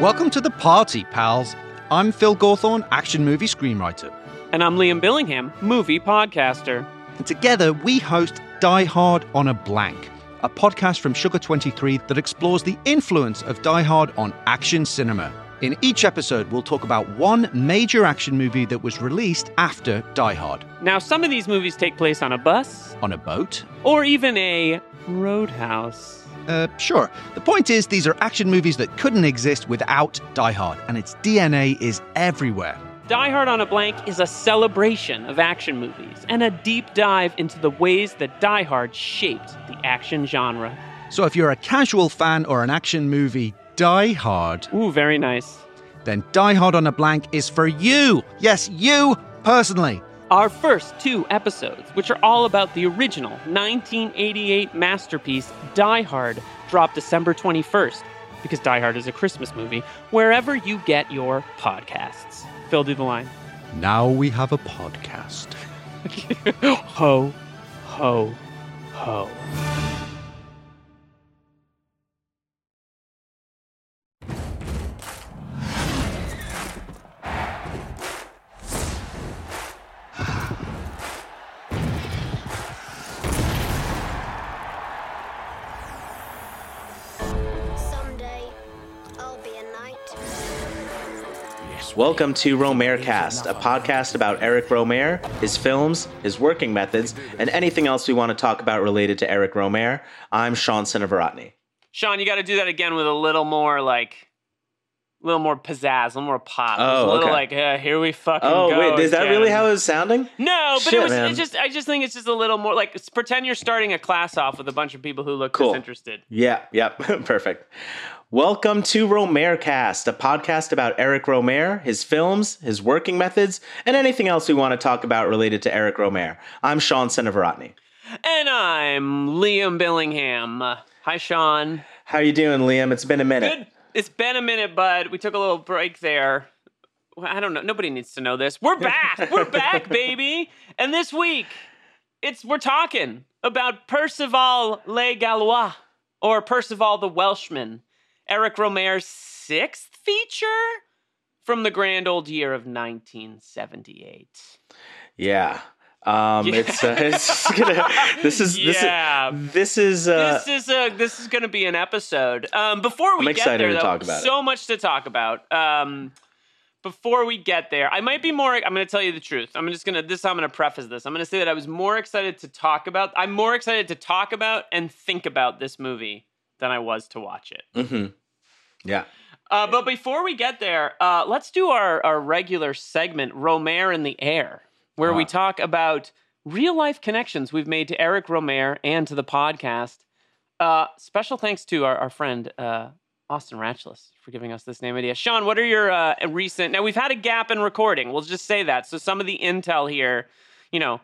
Welcome to the party, pals. I'm Phil Gawthorne, action movie screenwriter. And I'm Liam Billingham, movie podcaster. And together we host Die Hard on a Blank, a podcast from Sugar 23 that explores the influence of Die Hard on action cinema. In each episode, we'll talk about one major action movie that was released after Die Hard. Now, some of these movies take place on a bus, On a boat? or even a roadhouse. Uh, sure. The point is, these are action movies that couldn't exist without Die Hard, and its DNA is everywhere. Die Hard on a Blank is a celebration of action movies and a deep dive into the ways that Die Hard shaped the action genre. So if you're a casual fan or an action movie Die Hard, Ooh, very nice. then Die Hard on a Blank is for you. Yes, you personally. Our first two episodes, which are all about the original 1988 masterpiece Die Hard, drop December 21st, because Die Hard is a Christmas movie, wherever you get your podcasts. Phil, do the line. Now we have a podcast. ho, ho, ho. Welcome to Rohmercast, a podcast about Eric Rohmer, his films, his working methods, and anything else we want to talk about related to Eric Rohmer. I'm Sean Sinavarotny. Sean, you got to do that again with a little more like, a little more pizzazz, a little more pop. Oh, a little okay. like, uh, here we fucking Oh, go. wait, is that again. really how it was sounding? No, but Shit, it was man. it's just. I just think it's just a little more like pretend you're starting a class off with a bunch of people who look Cool. disinterested. Yeah, yep, perfect. Welcome to Rohmercast, a podcast about Eric Rohmer, his films, his working methods, and anything else we want to talk about related to Eric Rohmer. I'm Sean Sinavarotny. And I'm Liam Billingham. Uh, Hi, Sean. How you doing, Liam? It's been a minute. Good. It's been a minute, bud. We took a little break there. I don't know. Nobody needs to know this. We're back. We're back, baby. And this week, it's we're talking about Percival Le Gallois or Percival the Welshman, Eric Rohmer's sixth feature from the grand old year of 1978. Yeah. Um, it's, uh, it's gonna, this is this Yeah. is this is uh, this is a this is going to be an episode. Um, before we I'm get there, to though, talk about it. so much to talk about. Um, before we get there, I might be more. I'm going to tell you the truth. I'm just going to this. I'm going to preface this. I'm going to say that I was more excited to talk about. I'm more excited to talk about and think about this movie than I was to watch it. mhm. Yeah. Uh, but before we get there, uh, let's do our, our regular segment, Rohmer in the Air, where we Ah. talk about real life connections we've made to Eric Rohmer and to the podcast. Uh, special thanks to our, our friend uh, Austin Ratchless for giving us this name idea. Sean, what are your uh, recent? Now we've had a gap in recording. We'll just say that. So some of the intel here, you know,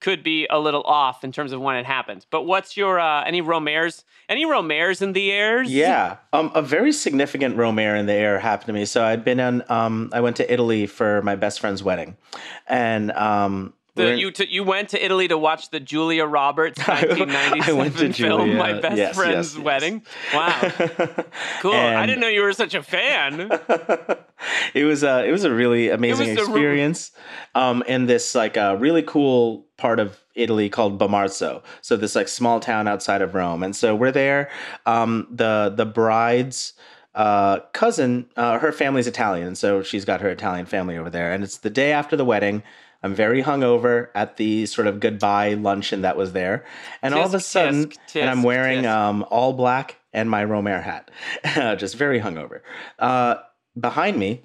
could be a little off in terms of when it happened. But what's your uh, any Rohmers? Any Rohmers in the air? Yeah, um, a very significant Rohmer in the air happened to me. So I'd been on, um, I went to Italy for my best friend's wedding, and um, The, in- you t- you went to Italy to watch the Julia Roberts 1997 film Julia, My Best yes, Friend's yes, yes. Wedding. Wow, cool! I didn't know you were such a fan. it was a it was a really amazing experience um in this like a really cool part of Italy called Bomarzo. so this like small town outside of Rome and so we're there um the the bride's uh cousin uh her family's Italian so she's got her Italian family over there and it's the day after the wedding I'm very hungover at the sort of goodbye luncheon that was there. And all of a sudden tisk, and I'm wearing um all black and my Rohmer hat. Just very hungover. Uh behind me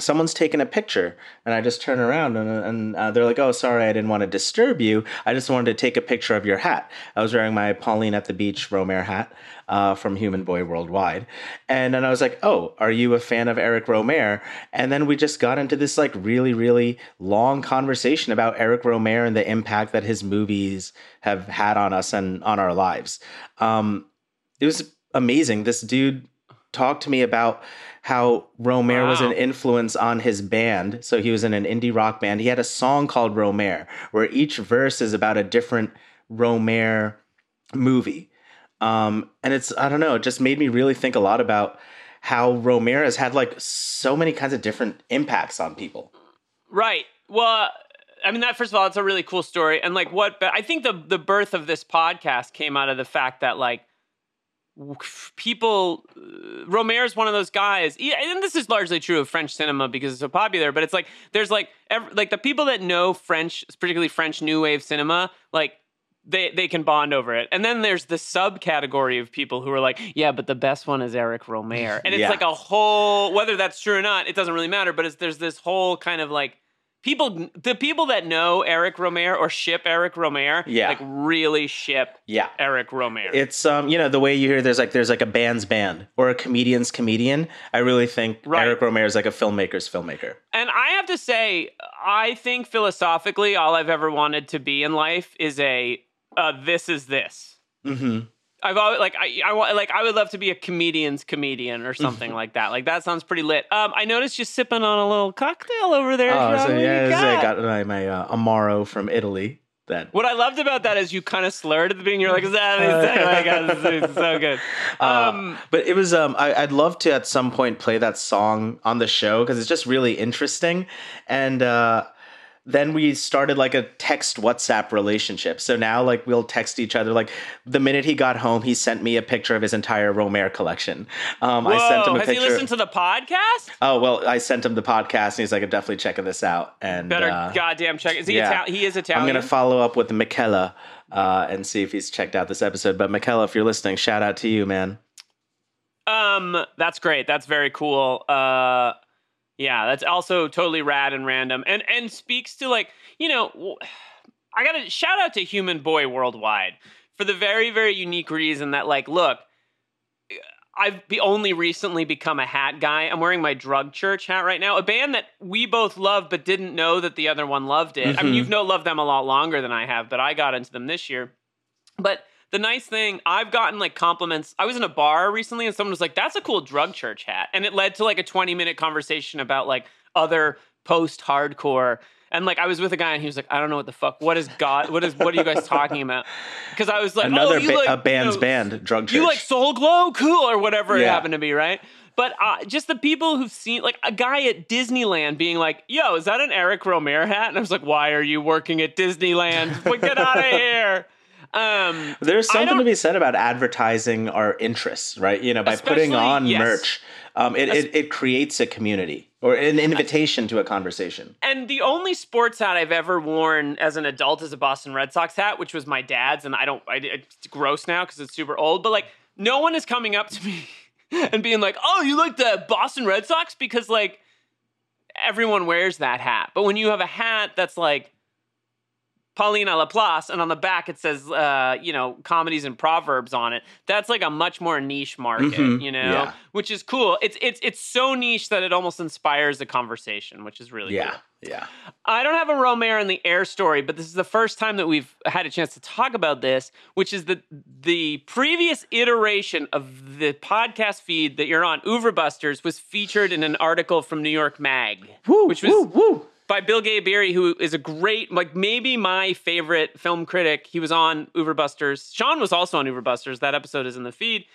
someone's taking a picture and i just turn around and, and uh, they're like oh sorry i didn't want to disturb you. I just wanted to take a picture of your hat. I was wearing my pauline at the beach rohmer hat uh, from human boy worldwide. And then i was like oh are you a fan of eric rohmer and then we just got into this like really really long conversation about eric rohmer and the impact that his movies have had on us and on our lives. Um, it was amazing. This dude talked to me about how Rohmer was an influence on his band. So he was in an indie rock band. He had a song called Rohmer, where each verse is about a different Rohmer movie. Um, and it's, I don't know, it just made me really think a lot about how Rohmer has had like so many kinds of different impacts on people. Right. Well, I mean that first of all, it's a really cool story, and like what I think the the birth of this podcast came out of the fact that like people uh, Rohmer is one of those guys. Yeah, and this is largely true of french cinema because it's so popular but it's like there's like like the people that know french particularly french new wave cinema like they they can bond over it. And then there's the subcategory of people who are like yeah but the best one is eric rohmer. And it's Yeah. like a whole whether that's true or not it doesn't really matter but it's there's this whole kind of like people the people that know eric rohmer or ship eric rohmer Yeah. like really ship Yeah. eric rohmer It's um, you know, the way you hear there's like there's like a band's band or a comedian's comedian. I really think Right. Eric Rohmer is like a filmmaker's filmmaker. And I have to say, I think philosophically, all I've ever wanted to be in life is a uh, this is this. Mm-hmm. I've always like I, I want like I would love to be a comedian's comedian or something like that. Like that sounds pretty lit. Um, I noticed you sipping on a little cocktail over there. Oh, so What do you yeah, got? I got my, my uh, Amaro from Italy. That What I loved about that is you kind of slurred at the beginning. You're like, "Is that oh my god, this is so good." Um, Uh, but it was um I, I'd love to at some point play that song on the show because it's just really interesting and uh then we started like a text WhatsApp relationship. So now like we'll text each other. Like the minute he got home, he sent me a picture of his entire Rohmer collection. Um, I sent him whoa, a has picture. he listened to the podcast? oh well, I sent him the podcast, and he's like, "I'm definitely checking this out." And Better uh, goddamn check. Is he yeah. Italian? He is Italian. I'm gonna follow up with Michaela uh, and see if he's checked out this episode. But Michaela, if you're listening, shout out to you, man. Um, that's great. That's very cool. Uh, yeah, that's also totally rad and random, and and speaks to like you know, I gotta shout out to Human Boy Worldwide for the very very unique reason that like, look, I've be only recently become a hat guy. I'm wearing my Drug Church hat right now, a band that we both love but didn't know that the other one loved it. I mean, Mhm. you've no loved them a lot longer than I have, but I got into them this year. But the nice thing, I've gotten like compliments. I was in a bar recently and someone was like, that's a cool drug church hat. And it led to like a 20 minute conversation about like other post hardcore. And like I was with a guy and he was like, I don't know what the fuck. What is God? What is what are you guys talking about? Because I was like, Another oh, you ba- like, a band's you know, band, drug church. you like Soul Glo, cool, or whatever it happened to be, right? But uh, just the people who've seen, like a guy at Disneyland being like, "Yo, is that an Eric Rohmer hat?" And I was like, "Why are you working at Disneyland? Like, get out of here!" Um, There's something to be said about advertising our interests, right? You know, by putting on yes. merch, um, it, it, it creates a community or an invitation to a conversation. and the only sports hat I've ever worn as an adult is a Boston Red Sox hat, which was my dad's, and I don't, I, it's gross now because it's super old. But like, no one is coming up to me and being like, "Oh, you like the Boston Red Sox?" Because like, everyone wears that hat. But when you have a hat that's like Pauline à la plage, and on the back it says, uh, you know, comedies and proverbs on it. That's like a much more niche market, Mhm, you know, yeah. which is cool. It's it's it's so niche that it almost inspires a conversation, which is really Yeah, cool. yeah. I don't have a Rohmer in the air story, but this is the first time that we've had a chance to talk about this, which is the the previous iteration of the podcast feed that you're on, Uberbusters, was featured in an article from New York Mag, Woo, which was woo, woo. By Bilge Ebiri, who is a great, like maybe my favorite film critic. He was on Uberbusters. Sean was also on Uberbusters. That episode is in the feed.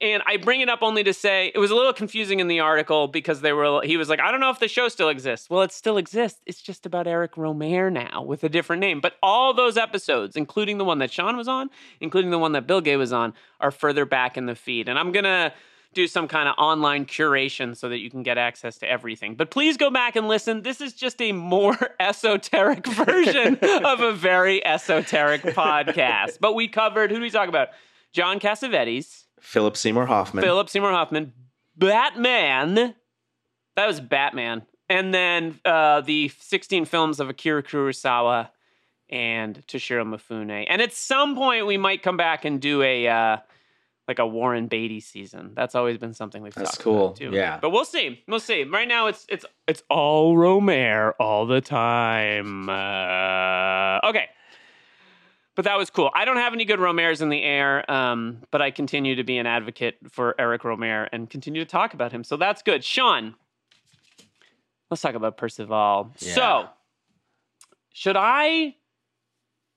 And I bring it up only to say it was a little confusing in the article because they were he was like, I don't know if the show still exists. Well, it still exists. It's just about Eric Rohmer now with a different name. But all those episodes, including the one that Sean was on, including the one that Bilge was on, are further back in the feed. And I'm gonna do some kind of online curation so that you can get access to everything. But please go back and listen. This is just a more esoteric version of a very esoteric podcast. But we covered who do we talk about? John Cassavetes, Philip Seymour Hoffman. Philip Seymour Hoffman, Batman. That was Batman. And then uh, the 16 films of Akira Kurosawa and Toshiro Mifune. And at some point, we might come back and do a uh, like a Warren Beatty season. That's always been something we've That's talked cool. about too. Yeah. but we'll see. We'll see. Right now, it's it's it's all Rohmer all the time. Uh, okay. But that was cool. I don't have any good Rohmers in the air, um, but I continue to be an advocate for Eric Rohmer and continue to talk about him. So that's good. Sean, let's talk about Percival. Yeah. So, should I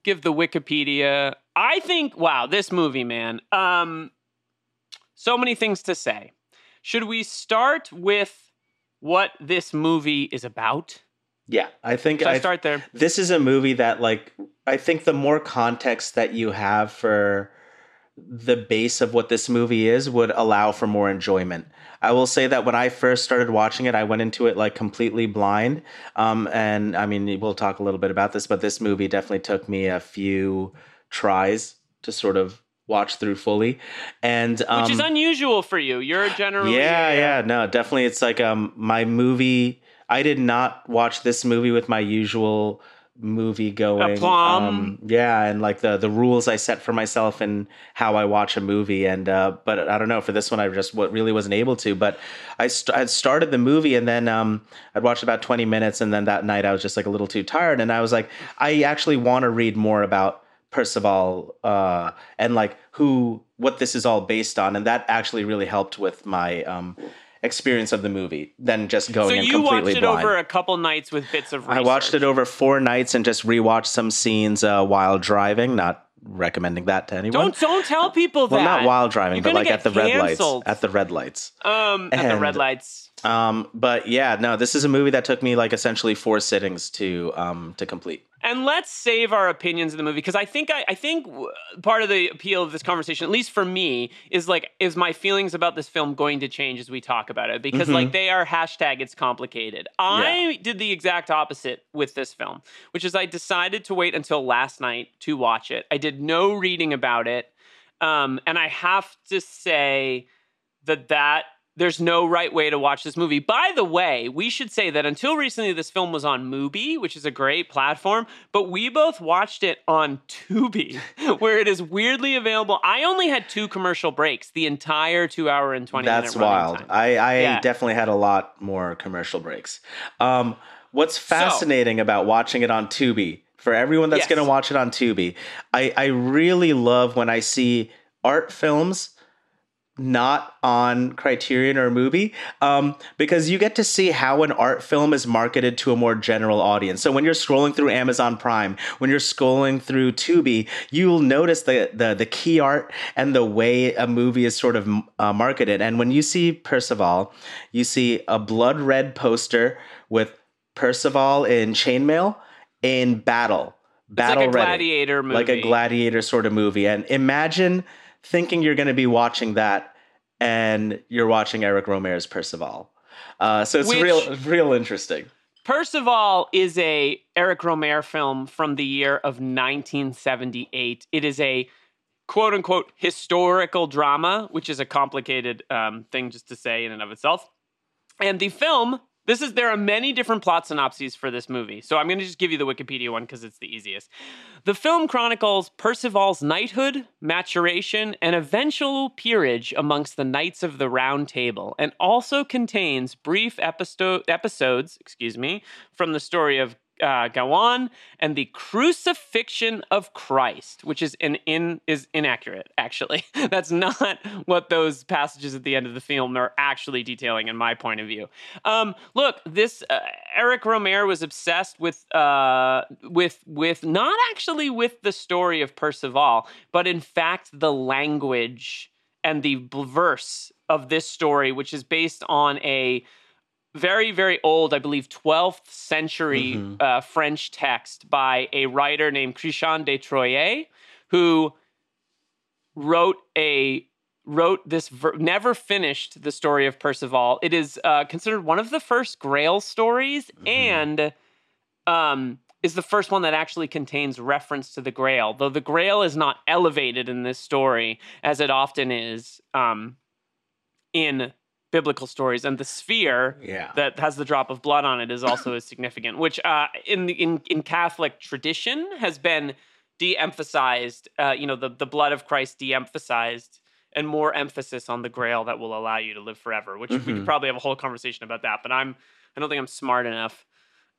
give the Wikipedia? I think, wow, this movie, man. Um, so many things to say. Should we start with what this movie is about? Yeah, I think Should I I- start there? this is a movie that like I think the more context that you have for the base of what this movie is would allow for more enjoyment. I will say that when I first started watching it, I went into it like completely blind. Um, and I mean, we'll talk a little bit about this, but this movie definitely took me a few tries to sort of watch through fully. And um, Which is unusual for you. You're generally yeah, a- yeah, no, definitely. It's like um my movie. I did not watch this movie with my usual movie going. Um, yeah, and like the the rules I set for myself and how I watch a movie. And uh, but I don't know for this one, I just what really wasn't able to. But I st- I started the movie and then um I'd watched about twenty minutes, and then that night I was just like a little too tired, and I was like, I actually want to read more about. Percival uh, and like who what this is all based on, and that actually really helped with my um, experience of the movie than just going So you completely watched it blind. over a couple nights with bits of I watched it over four nights and just rewatched some scenes uh, while driving. Not recommending that to anyone. Don't don't tell people that. well, not while driving, You're but like at the red lights. At the red lights. um at the red lights. Um, but yeah, no, this is a movie that took me like essentially four sittings to um, to complete. And let's save our opinions of the movie because I think I, I think part of the appeal of this conversation, at least for me, is like is my feelings about this film going to change as we talk about it because Mhm. like they are hashtag it's complicated. I did the exact opposite with this film, which is I decided to wait until last night to watch it. I did no reading about it, um, and I have to say that that there's no right way to watch this movie. By the way, we should say that until recently, this film was on Mubi, which is a great platform, but we both watched it on Tubi, where it is weirdly available. I only had two commercial breaks the entire two hour and 20 That's wild. time. I, I Yeah. definitely had a lot more commercial breaks. Um, what's fascinating about watching it on Tubi, for everyone that's Yes. going to watch it on Tubi, I, I really love when I see art films not on Criterion or Mubi, um, because you get to see how an art film is marketed to a more general audience. So when you're scrolling through Amazon Prime, when you're scrolling through Tubi, you'll notice the the, the key art and the way a movie is sort of uh, marketed. And when you see Percival, you see a blood red poster with Percival in chainmail in battle. Battle like a ready gladiator movie. like a gladiator sort of movie. And imagine thinking you're going to be watching that and you're watching Eric Rohmer's Percival. Uh, so it's Which- real, real interesting. Percival is a Eric Rohmer film from the year of 1978. It is a quote unquote historical drama, which is a complicated um, thing just to say in and of itself. And the film, this is there are many different plot synopses for this movie. So I'm going to just give you the Wikipedia one because it's the easiest. The film chronicles Percival's knighthood, maturation, and eventual peerage amongst the knights of the Round Table, and also contains brief episto- episodes, excuse me, from the story of uh, Gawain and the crucifixion of Christ, which is in, in is inaccurate. Actually, that's not what those passages at the end of the film are actually detailing, in my point of view. Um, look, this uh, Eric Rohmer was obsessed with uh, with with not actually with the story of Percival, but in fact the language and the verse of this story, which is based on a very, very old, I believe, 12th century Mhm. uh, French text by a writer named Chrétien de Troyes, who wrote a wrote this ver- never finished the story of Percival. It is uh, considered one of the first Grail stories Mhm. and um, is the first one that actually contains reference to the Grail. Though the Grail is not elevated in this story as it often is um, in biblical stories, and the sphere Yeah. that has the drop of blood on it is also as significant, which uh, in the in in Catholic tradition has been de-emphasized. Uh, you know, the the blood of Christ de-emphasized, and more emphasis on the Grail that will allow you to live forever. Which we Mhm. could probably have a whole conversation about that, but I'm I don't think I'm smart enough.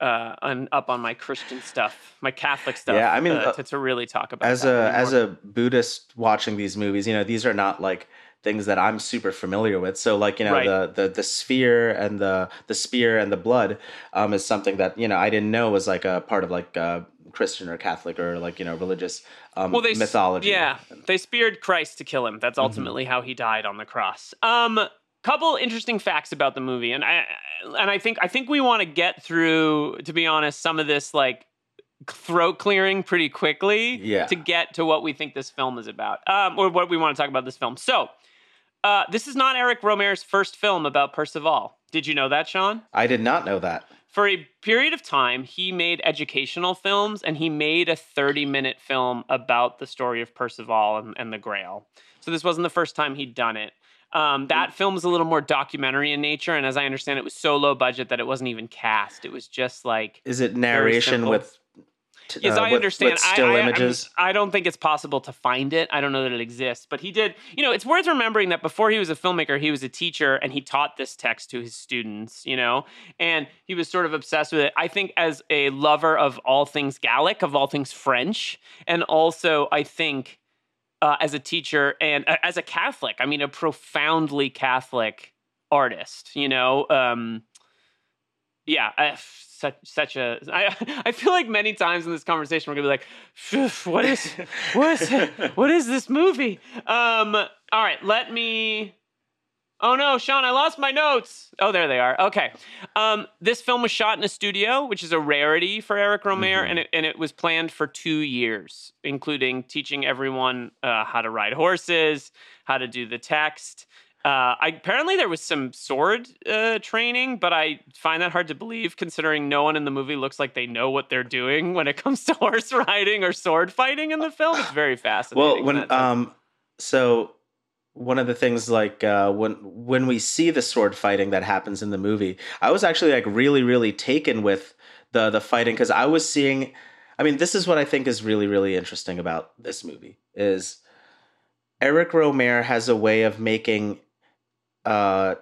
Uh, on, up on my Christian stuff, my Catholic stuff. Yeah, I mean, uh, uh, to, to really talk about as that a as a Buddhist watching these movies, you know, these are not like things that I'm super familiar with. So like, you know, Right. the, the the sphere and the the spear and the blood um is something that, you know, I didn't know was like a part of like uh Christian or Catholic or like, you know, religious um well, they mythology. Yeah, they speared Christ to kill him. That's Mhm. ultimately how he died on the cross. Um, couple interesting facts about the movie, and I and I think I think we want to get through, to be honest, some of this like throat clearing pretty quickly Yeah. to get to what we think this film is about, um, or what we want to talk about this film. So, uh, this is not Eric Rohmer's first film about Percival. Did you know that, Sean? I did not know that. For a period of time, he made educational films and he made a 30 minute film about the story of Percival and, and the Grail. So, this wasn't the first time he'd done it. Um, that film is a little more documentary in nature, and as I understand, it was so low budget that it wasn't even cast. It was just like Is it narration with? Yes, uh, I with- understand. I- still I, I, images. I don't think it's possible to find it. I don't know that it exists, but he did. You know, it's worth remembering that before he was a filmmaker, he was a teacher and he taught this text to his students. You know, and he was sort of obsessed with it. I think as a lover of all things Gallic, of all things French, and also I think uh, as a teacher and uh, as a Catholic, I mean, a profoundly Catholic artist. You know. Um, yeah, I, such such a. I I feel like many times in this conversation we're gonna be like, what is what is what is this movie? Um. All right, let me. Oh no, Sean, I lost my notes. Oh, there they are. Okay. Um, this film was shot in a studio, which is a rarity for Eric Rohmer, and it and it was planned for two years, including teaching everyone uh, how to ride horses, how to do the text. Uh, I, apparently, there was some sword uh, training, but I find that hard to believe considering no one in the movie looks like they know what they're doing when it comes to horse riding or sword fighting in the film. It's very fascinating. Well, when um, so one of the things like uh, when when we see the sword fighting that happens in the movie, I was actually like really really taken with the the fighting because I was seeing. I mean, this is what I think is really really interesting about this movie is Eric Rohmer has a way of making. Uh,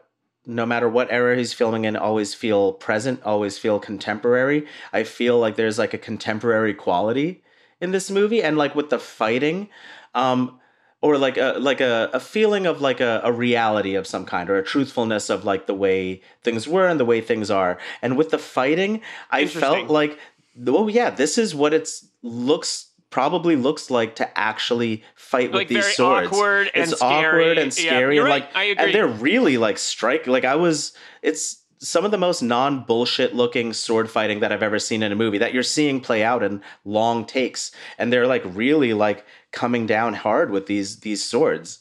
no matter what era he's filming in, always feel present, always feel contemporary. I feel like there's like a contemporary quality in this movie, and like with the fighting, um, or like a like a, a feeling of like a, a reality of some kind, or a truthfulness of like the way things were and the way things are. And with the fighting, I felt like, oh yeah, this is what it's looks probably looks like to actually fight like with these swords. awkward and it's scary. awkward and Yeah, scary, you're and right. like I agree. and they're really like strike. Like I was, it's some of the most non bullshit looking sword fighting that I've ever seen in a movie that you're seeing play out in long takes, and they're like really like coming down hard with these these swords.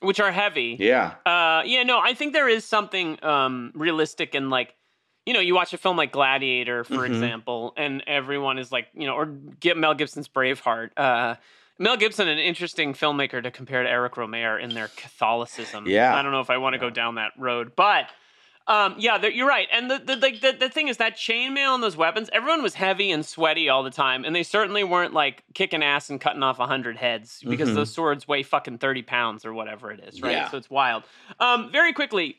which are heavy. Yeah, Uh, yeah, no, I think there is something um, realistic and like, you know, you watch a film like Gladiator, for Mhm. example, and everyone is like, you know, or get Mel Gibson's Braveheart. Uh, Mel Gibson, an interesting filmmaker to compare to Eric Rohmer in their Catholicism. Yeah. I don't know if I want to go down that road, but. Um, yeah, you're right, and the the, like the the thing is that chainmail and those weapons. Everyone was heavy and sweaty all the time, and they certainly weren't like kicking ass and cutting off hundred heads because Mhm. those swords weigh fucking thirty pounds or whatever it is, right? Yeah. So it's wild. Um, very quickly,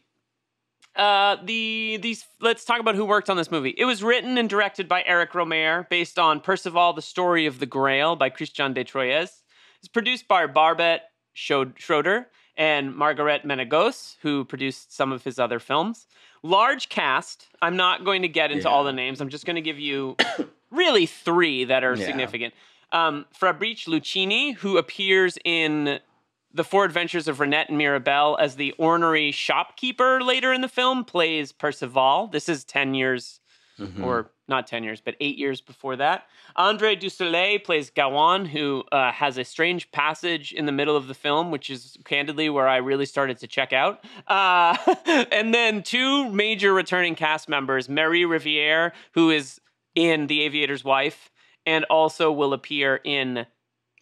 uh, the these let's talk about who worked on this movie. It was written and directed by Eric Rohmer, based on Percival: The Story of the Grail by Chrétien de Troyes. It's produced by Barbet Schroeder and Margaret Menegoz, who produced some of his other films. Large cast. I'm not going to get into all the names. I'm just going to give you really three that are Yeah. significant. Um, Fabrice Luchini, who appears in the Four Adventures of Reinette and Mirabelle as the ornery shopkeeper later in the film, plays Percival. This is 10 years, Mhm. or not 10 years, but eight years before that. Andre Dussollier plays Gawain, who uh, has a strange passage in the middle of the film, which is candidly where I really started to check out. Uh, and then two major returning cast members Mary Riviere, who is in The Aviator's Wife, and also will appear in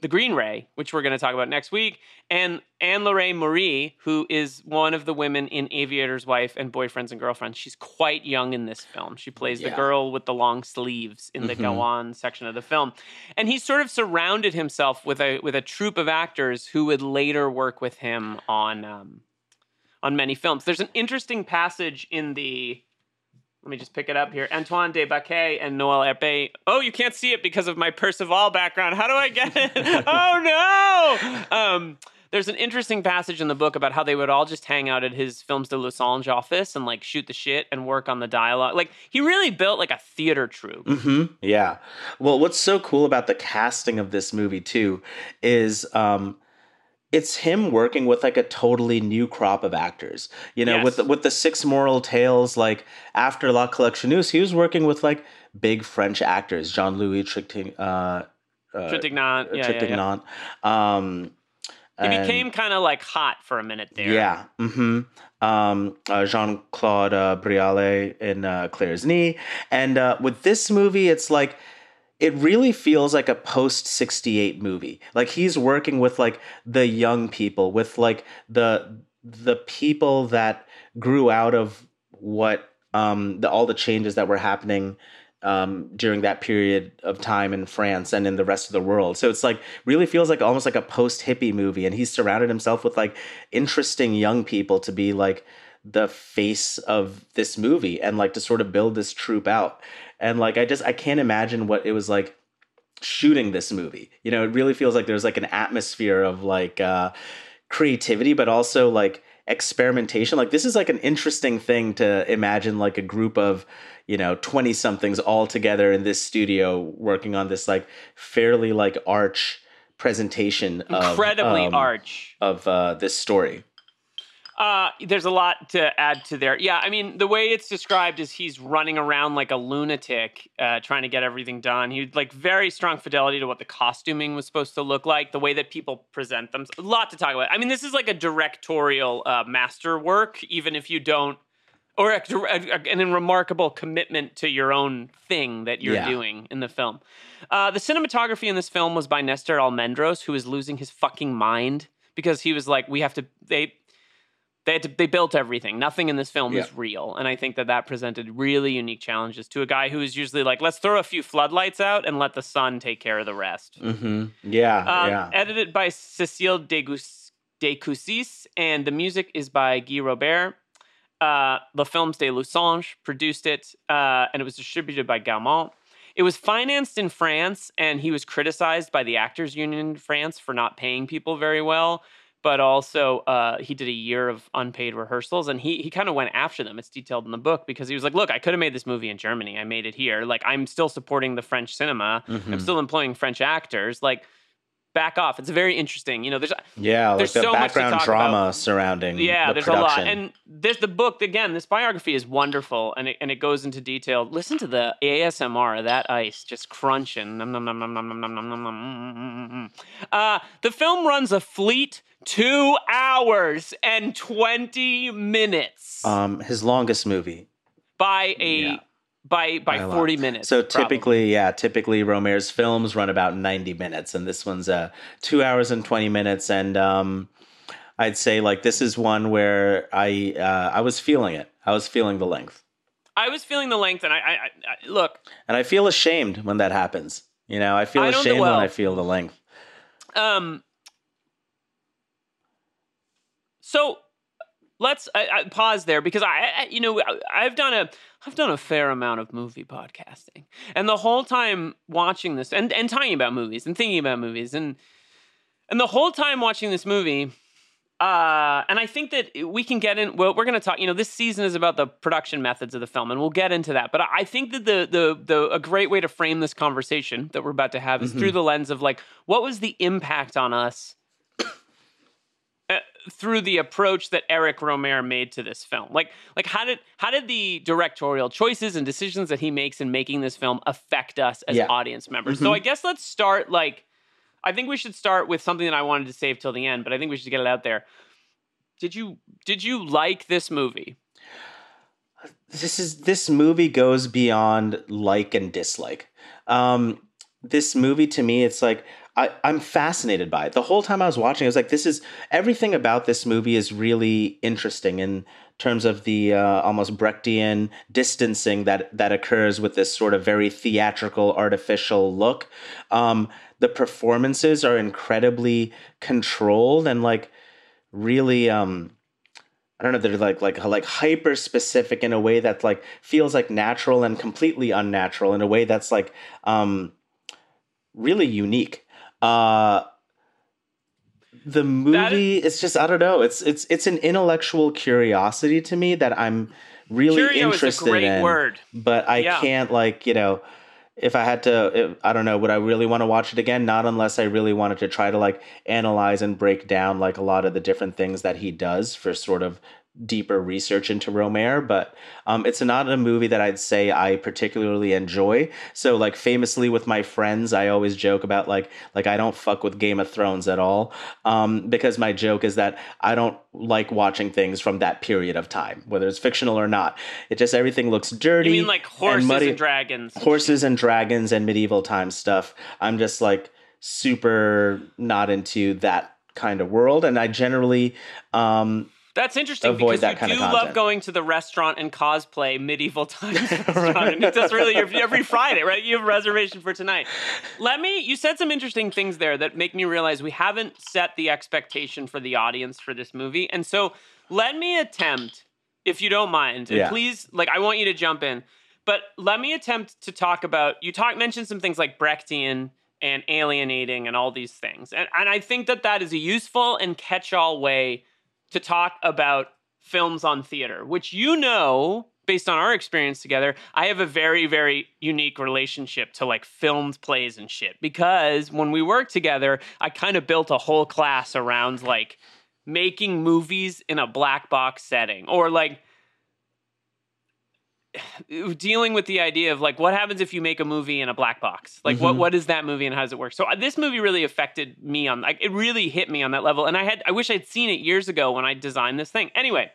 The Green Ray, which we're going to talk about next week, and Anne Lorraine Marie, who is one of the women in Aviator's Wife and Boyfriends and Girlfriends. She's quite young in this film. She plays the girl with the long sleeves in the Mhm. Gawain section of the film. And he sort of surrounded himself with a with a troupe of actors who would later work with him on um, on many films. There's an interesting passage in the let me just pick it up here. Antoine de Baecque and Noël Herpé. Oh, you can't see it because of my Percival background. How do I get it? oh no! Um, there's an interesting passage in the book about how they would all just hang out at his Films de Los Angeles office and like shoot the shit and work on the dialogue. Like he really built like a theater troupe. Mm-hmm. Yeah. Well, what's so cool about the casting of this movie too is um, it's him working with like a totally new crop of actors. You know, Yes. with the, with the six moral tales, like after La Collectionneuse, he was working with like big French actors, Jean Louis Trintignant. Uh, uh, Trintignant, yeah, yeah, yeah. Um, He became kind of like hot for a minute there. yeah. hmm Um, uh, Jean Claude uh, Brialy in uh, Claire's Knee, and uh, with this movie, it's like it really feels like a post 68 movie. Like he's working with like the young people with like the the people that grew out of what um the all the changes that were happening um during that period of time in France and in the rest of the world. So it's like really feels like almost like a post hippie movie and he's surrounded himself with like interesting young people to be like the face of this movie and like to sort of build this troupe out and like i just i can't imagine what it was like shooting this movie. You know it really feels like there's like an atmosphere of like uh creativity but also like experimentation. Like this is like an interesting thing to imagine like a group of you know 20 somethings all together in this studio working on this like fairly like arch presentation of, Incredibly um, arch. of uh this story Uh, there's a lot to add to there. Yeah, I mean, the way it's described is he's running around like a lunatic, uh, trying to get everything done. He like very strong fidelity to what the costuming was supposed to look like, the way that people present them. A lot to talk about. I mean, this is like a directorial uh, masterwork, even if you don't, or a, a, an remarkable commitment to your own thing that you're Yeah. doing in the film. Uh, the cinematography in this film was by Nestor Almendros, who is losing his fucking mind because he was like, we have to they they had to, they built everything. Nothing in this film Yeah. is real, and I think that that presented really unique challenges to a guy who is usually like, let's throw a few floodlights out and let the sun take care of the rest. mm-hmm. yeah Um, yeah Edited by Cécile Degus- Decugis, and the music is by Guy Robert. Uh, the Films de Losange produced it, uh, and it was distributed by Gaumont. It was financed in France, and he was criticized by the Actors Union in France for not paying people very well. But also, uh, he did a year of unpaid rehearsals, and he he kind of went after them. It's detailed in the book because he was like, "Look, I could have made this movie in Germany. I made it here. Like, I'm still supporting the French cinema. I'm Mhm. still employing French actors. Like, back off. It's very interesting. You know, there's yeah like there's the so much background talk drama about. surrounding yeah, the there's production. a lot. And this the book again. This biography is wonderful, and it and it goes into detail. Listen to the ASMR of that ice just crunching. Nom, nom, nom, nom, nom, nom, nom, nom, nom, nom, mm, mm, mm, mm. Uh, the film runs a fleet two hours and twenty minutes um his longest movie by a yeah. By by by a lot. forty minutes. So probably. typically, yeah, typically Rohmer's films run about 90 minutes, and this one's uh, two hours and 20 minutes. And um, I'd say like this is one where I uh, I was feeling it. I was feeling the length, I was feeling the length, and I, I, I look. and I feel ashamed when that happens. You know, I feel I ashamed well- when I feel the length. Um. So let's I, I pause there because I, you know, I've done a, I've done a fair amount of movie podcasting, and the whole time watching this and and talking about movies and thinking about movies and and the whole time watching this movie. Uh, and I think that we can get in. Well, we're going to talk. You know, this season is about the production methods of the film, and we'll get into that. But I think that the the the a great way to frame this conversation that we're about to have is Mhm. through the lens of like, what was the impact on us through the approach that Eric Rohmer made to this film? Like, like how did how did the directorial choices and decisions that he makes in making this film affect us as Yeah. audience members? So Mhm. I guess let's start like. I think we should start with something that I wanted to save till the end, but I think we should get it out there. Did you did you like this movie? this is this movie goes beyond like and dislike. Um, this movie to me, it's like I, I'm fascinated by it. The whole time I was watching, I was like, this is everything about this movie is really interesting in terms of the uh, almost Brechtian distancing that that occurs with this sort of very theatrical, artificial look. Um, the performances are incredibly controlled and like really um I don't know, they're like like like hyper specific in a way that like feels like natural and completely unnatural in a way that's like um really unique. Uh the movie it's just I don't know, it's it's it's an intellectual curiosity to me that I'm really Curio is a interested great in word. but I Yeah. can't like, you know, if I had to, if, I don't know, would I really want to watch it again? Not unless I really wanted to try to like analyze and break down like a lot of the different things that he does for sort of deeper research into Rohmer, but um, it's not a movie that I'd say I particularly enjoy. So, like famously with my friends, I always joke about like like I don't fuck with Game of Thrones at all, um, because my joke is that I don't like watching things from that period of time, whether it's fictional or not. It just everything looks dirty. You mean like horses and, muddy, and dragons? horses and dragons and medieval time stuff. I'm just like super not into that kind of world, and I generally um That's interesting avoid because that you do love going to the restaurant and cosplay medieval times restaurant. and that's really your, every Friday, right? You have a reservation for tonight. Let me. You said some interesting things there that make me realize we haven't set the expectation for the audience for this movie, and so let me attempt, if you don't mind, and Yeah. please, like I want you to jump in, but let me attempt to talk about. You talk mentioned some things like Brechtian and alienating and all these things, and and I think that that is a useful and catch-all way to talk about films on theater, which you know, based on our experience together, I have a very, very unique relationship to like filmed plays and shit. Because when we worked together, I kind of built a whole class around like making movies in a black box setting or like dealing with the idea of like what happens if you make a movie in a black box? Like what Mhm. what is that movie and how does it work? So uh, this movie really affected me on like it really hit me on that level and i had i wish i'd seen it years ago when i designed this thing. Anyway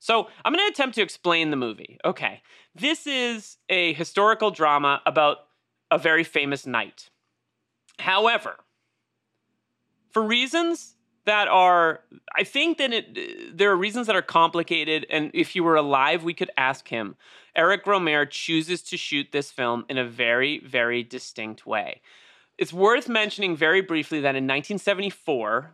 so i'm going to attempt to explain the movie okay? This is a historical drama about a very famous knight. However for reasons that are i think that it there are reasons that are complicated and if he were alive we could ask him eric rohmer chooses to shoot this film in a very very distinct way. It's worth mentioning very briefly that in 1974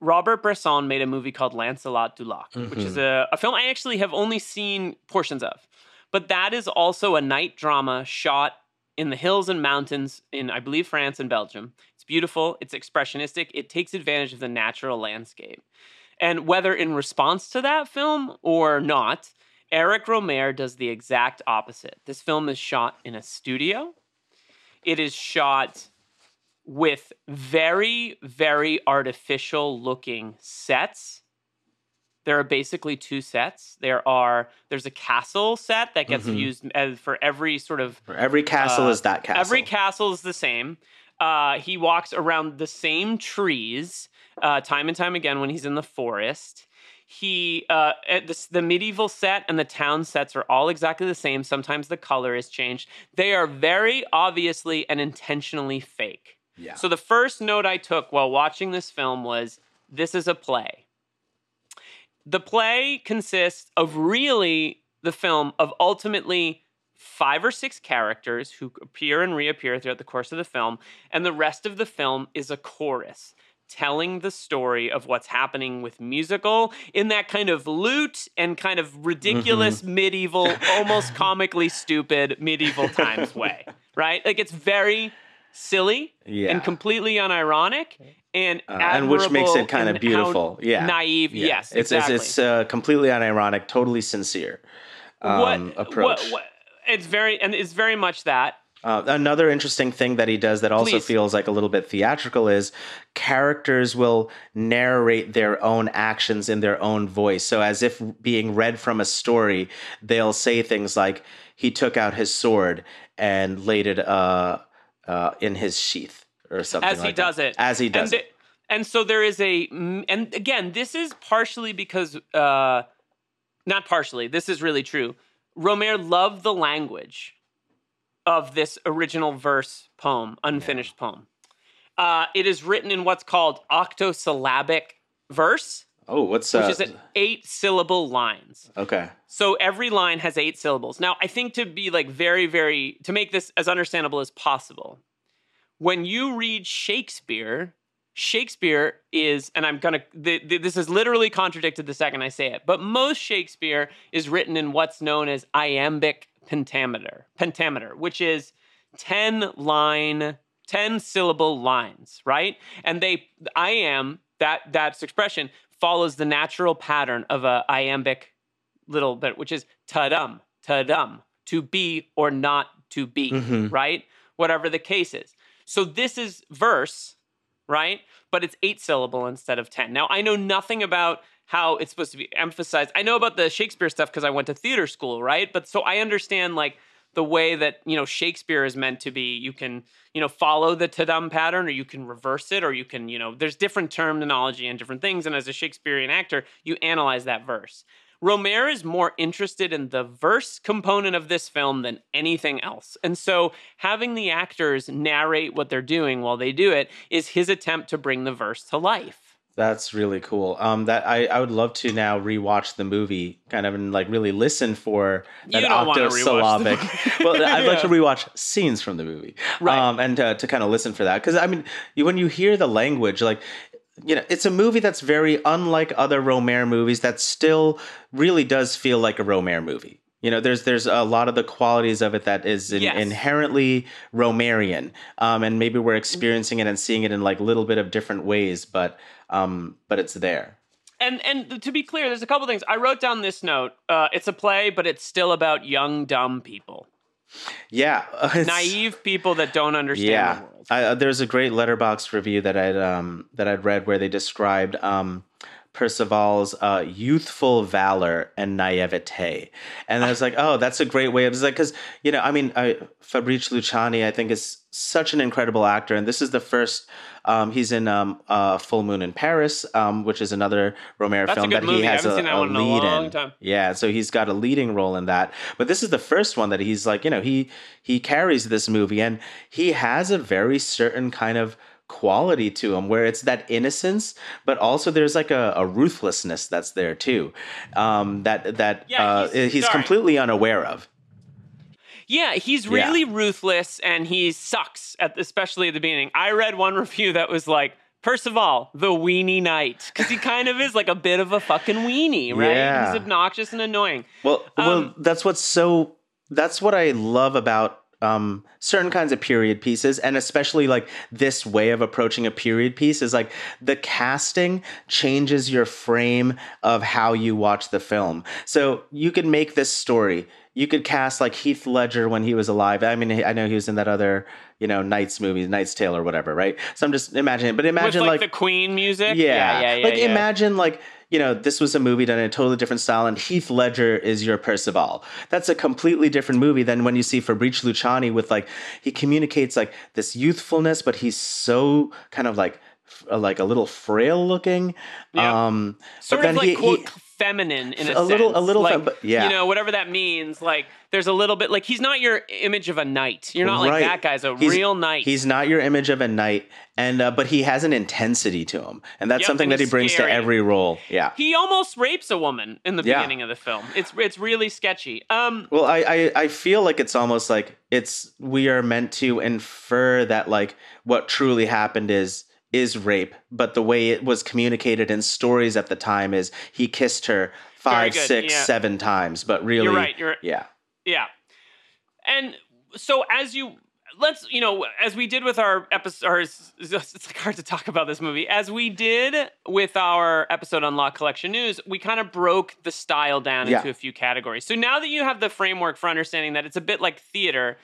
robert bresson made a movie called lancelot du lac which is mm-hmm. a, a film i actually have only seen portions of. But that is also a night drama shot in the hills and mountains in i believe france and belgium. It's beautiful it's expressionistic it takes advantage of the natural landscape. And whether in response to that film or not eric rohmer does the exact opposite this film is shot in a studio it is shot with very very artificial looking sets there are basically two sets there are there's a castle set that gets Mhm. used as for every sort of every castle Uh, is that castle. Every castle is the same. Uh, he walks around the same trees uh, time and time again when he's in the forest. He uh, the, the medieval set and the town sets are all exactly the same. Sometimes the color is changed. They are very obviously and intentionally fake. yeah. So the first note I took while watching this film was this is a play. The play consists of really the film of ultimately five or six characters who appear and reappear throughout the course of the film, and the rest of the film is a chorus telling the story of what's happening with musical in that kind of lute and kind of ridiculous medieval, almost comically stupid medieval times way, right? Like it's very silly yeah. and completely unironic and Uh, and which makes it kind of beautiful. Yeah. naive. Yeah. Yes, It's exactly. it's, it's uh, completely unironic, totally sincere um, approach. it's very and it's very much that. Uh, another interesting thing that he does that also Please. feels like a little bit theatrical is characters will narrate their own actions in their own voice. So, as if being read from a story, they'll say things like, he took out his sword and laid it uh, uh, in his sheath or something as he that. does it. As he does and it. the- and so there is a, and again, this is partially because, uh, not partially, this is really true. Rohmer loved the language of this original verse poem, unfinished poem. Uh, it is written in what's called octosyllabic verse, Oh, what's that? which is an eight syllable lines. okay? So every line has eight syllables. Now, I think to be like very, very, to make this as understandable as possible, when you read Shakespeare, Shakespeare is, and I'm gonna, th- th- this is literally contradicted the second I say it, but most Shakespeare is written in what's known as iambic pentameter, pentameter, which is 10 line, 10 syllable lines, right? And they, iamb, that, that's expression follows the natural pattern of a iambic little bit, which is ta-dum, ta-dum, to be or not to be, Mhm. right? Whatever the case is. So this is verse, right? But it's eight syllable instead of 10. Now, I know nothing about how it's supposed to be emphasized. I know about the Shakespeare stuff because I went to theater school, right? But so I understand like the way that, you know, Shakespeare is meant to be. You can, you know, follow the Tadam pattern or you can reverse it or you can, you know, there's different terminology and different things. And as a Shakespearean actor, you analyze that verse. Rohmer is more interested in the verse component of this film than anything else. And so having the actors narrate what they're doing while they do it is his attempt to bring the verse to life. That's really cool. Um, that I, I would love to now rewatch the movie, kind of, and like really listen for that You don't wanna rewatch the octosyllabic. well, I'd like to Yeah. rewatch scenes from the movie, Right. Um, and to, to kind of listen for that because I mean, you, when you hear the language, like you know, it's a movie that's very unlike other Rohmer movies. That still really does feel like a Rohmer movie. You know, there's there's a lot of the qualities of it that is in, Yes. inherently Rohmerian, um, and maybe we're experiencing it and seeing it in like a little bit of different ways, but um, but it's there. And and to be clear, there's a couple things. I wrote down this note. Uh, it's a play, but it's still about young, dumb people, Yeah, naive people that don't understand Yeah, the world. I, uh, there's a great Letterboxd review that I'd um, that I'd read where they described um, Percival's uh, youthful valor and naivete, and I was like, oh, that's a great way of it's like because you know, I mean, I, Fabrice Luchini, I think is such an incredible actor, and this is the first. Um, he's in um, uh, Full Moon in Paris, um, which is another Rohmer That's film that movie. he has a, seen that a one in a lead long in. time. Yeah, so he's got a leading role in that. But this is the first one that he's like, you know, he he carries this movie and he has a very certain kind of quality to him where it's that innocence, but also there's like a, a ruthlessness that's there too. Um, that that Yeah, uh, he's- he's, completely unaware of. Yeah, he's Yeah. really ruthless and he sucks at especially at the beginning. I read one review that was like, Percival, the weenie knight, because he kind of is like a bit of a fucking weenie, right? Yeah. He's obnoxious and annoying. Well, well, Um, that's what's so. That's what I love about um, certain kinds of period pieces, and especially like this way of approaching a period piece is like the casting changes your frame of how you watch the film. So you can make this story. You could cast like Heath Ledger when he was alive. I mean, I know he was in that other, you know, Knight's movie, Knight's Tale or whatever, right? So I'm just imagining, but imagine With like, like the Queen music. yeah, yeah, yeah. like yeah. imagine like you know this was a movie done in a totally different style, and Heath Ledger is your Percival. That's a completely different movie than when you see Fabrice Luchini with like he communicates like this youthfulness, but he's so kind of like like a little frail looking. Yeah. Um, sort but of then like he, quote he feminine in a, A little- a little like, fem- yeah. you know whatever that means like there's a little bit like he's not your image of a knight you're not like that guy's a He's- real knight He's not your image of a knight, and uh, but he has an intensity to him, and that's Yep, something and that he brings scary. to every role. Yeah. he almost rapes a woman in the Yeah. beginning of the film it's it's really sketchy um Well, I, I I feel like it's almost like it's we are meant to infer that like what truly happened is is rape, but the way it was communicated in stories at the time is he kissed her five, six, yeah. seven times, but really, you're right you're yeah, Yeah. And so as you let's you know as we did with our episode it's like hard to talk about this movie as we did with our episode on La Collectionneuse we kind of broke the style down Yeah. into a few categories so now that you have the framework for understanding that it's a bit like theater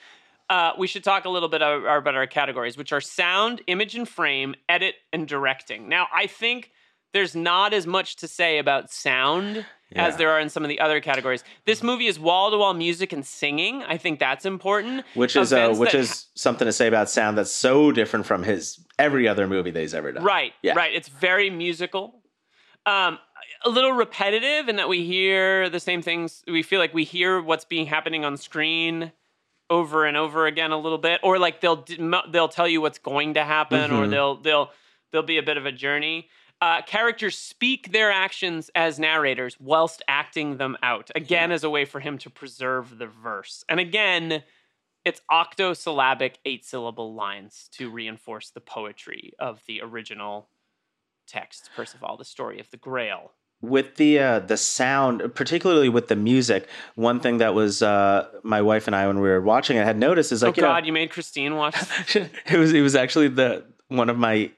uh, we should talk a little bit about our categories which are sound image and frame edit and directing now i think there's not as much to say about sound Yeah. as there are in some of the other categories. This movie is wall to wall music and singing. I think that's important. which is uh, which is something to say about sound that's so different from his every other movie that he's ever done. Right, Yeah. right. It's very musical. Um, a little repetitive in that we hear the same things. We feel like we hear what's being happening on screen over and over again a little bit, or like they'll they'll tell you what's going to happen, or Mhm. they'll they'll there'll be a bit of a journey. Uh, characters speak their actions as narrators whilst acting them out. Again, as a way for him to preserve the verse. And again, it's octosyllabic eight syllable lines to reinforce the poetry of the original text percival the story of the grail with the uh, the sound, particularly with the music, one thing that was uh, my wife and I when we were watching it had noticed is like oh you know, god you made christine watch it was it was actually the one of my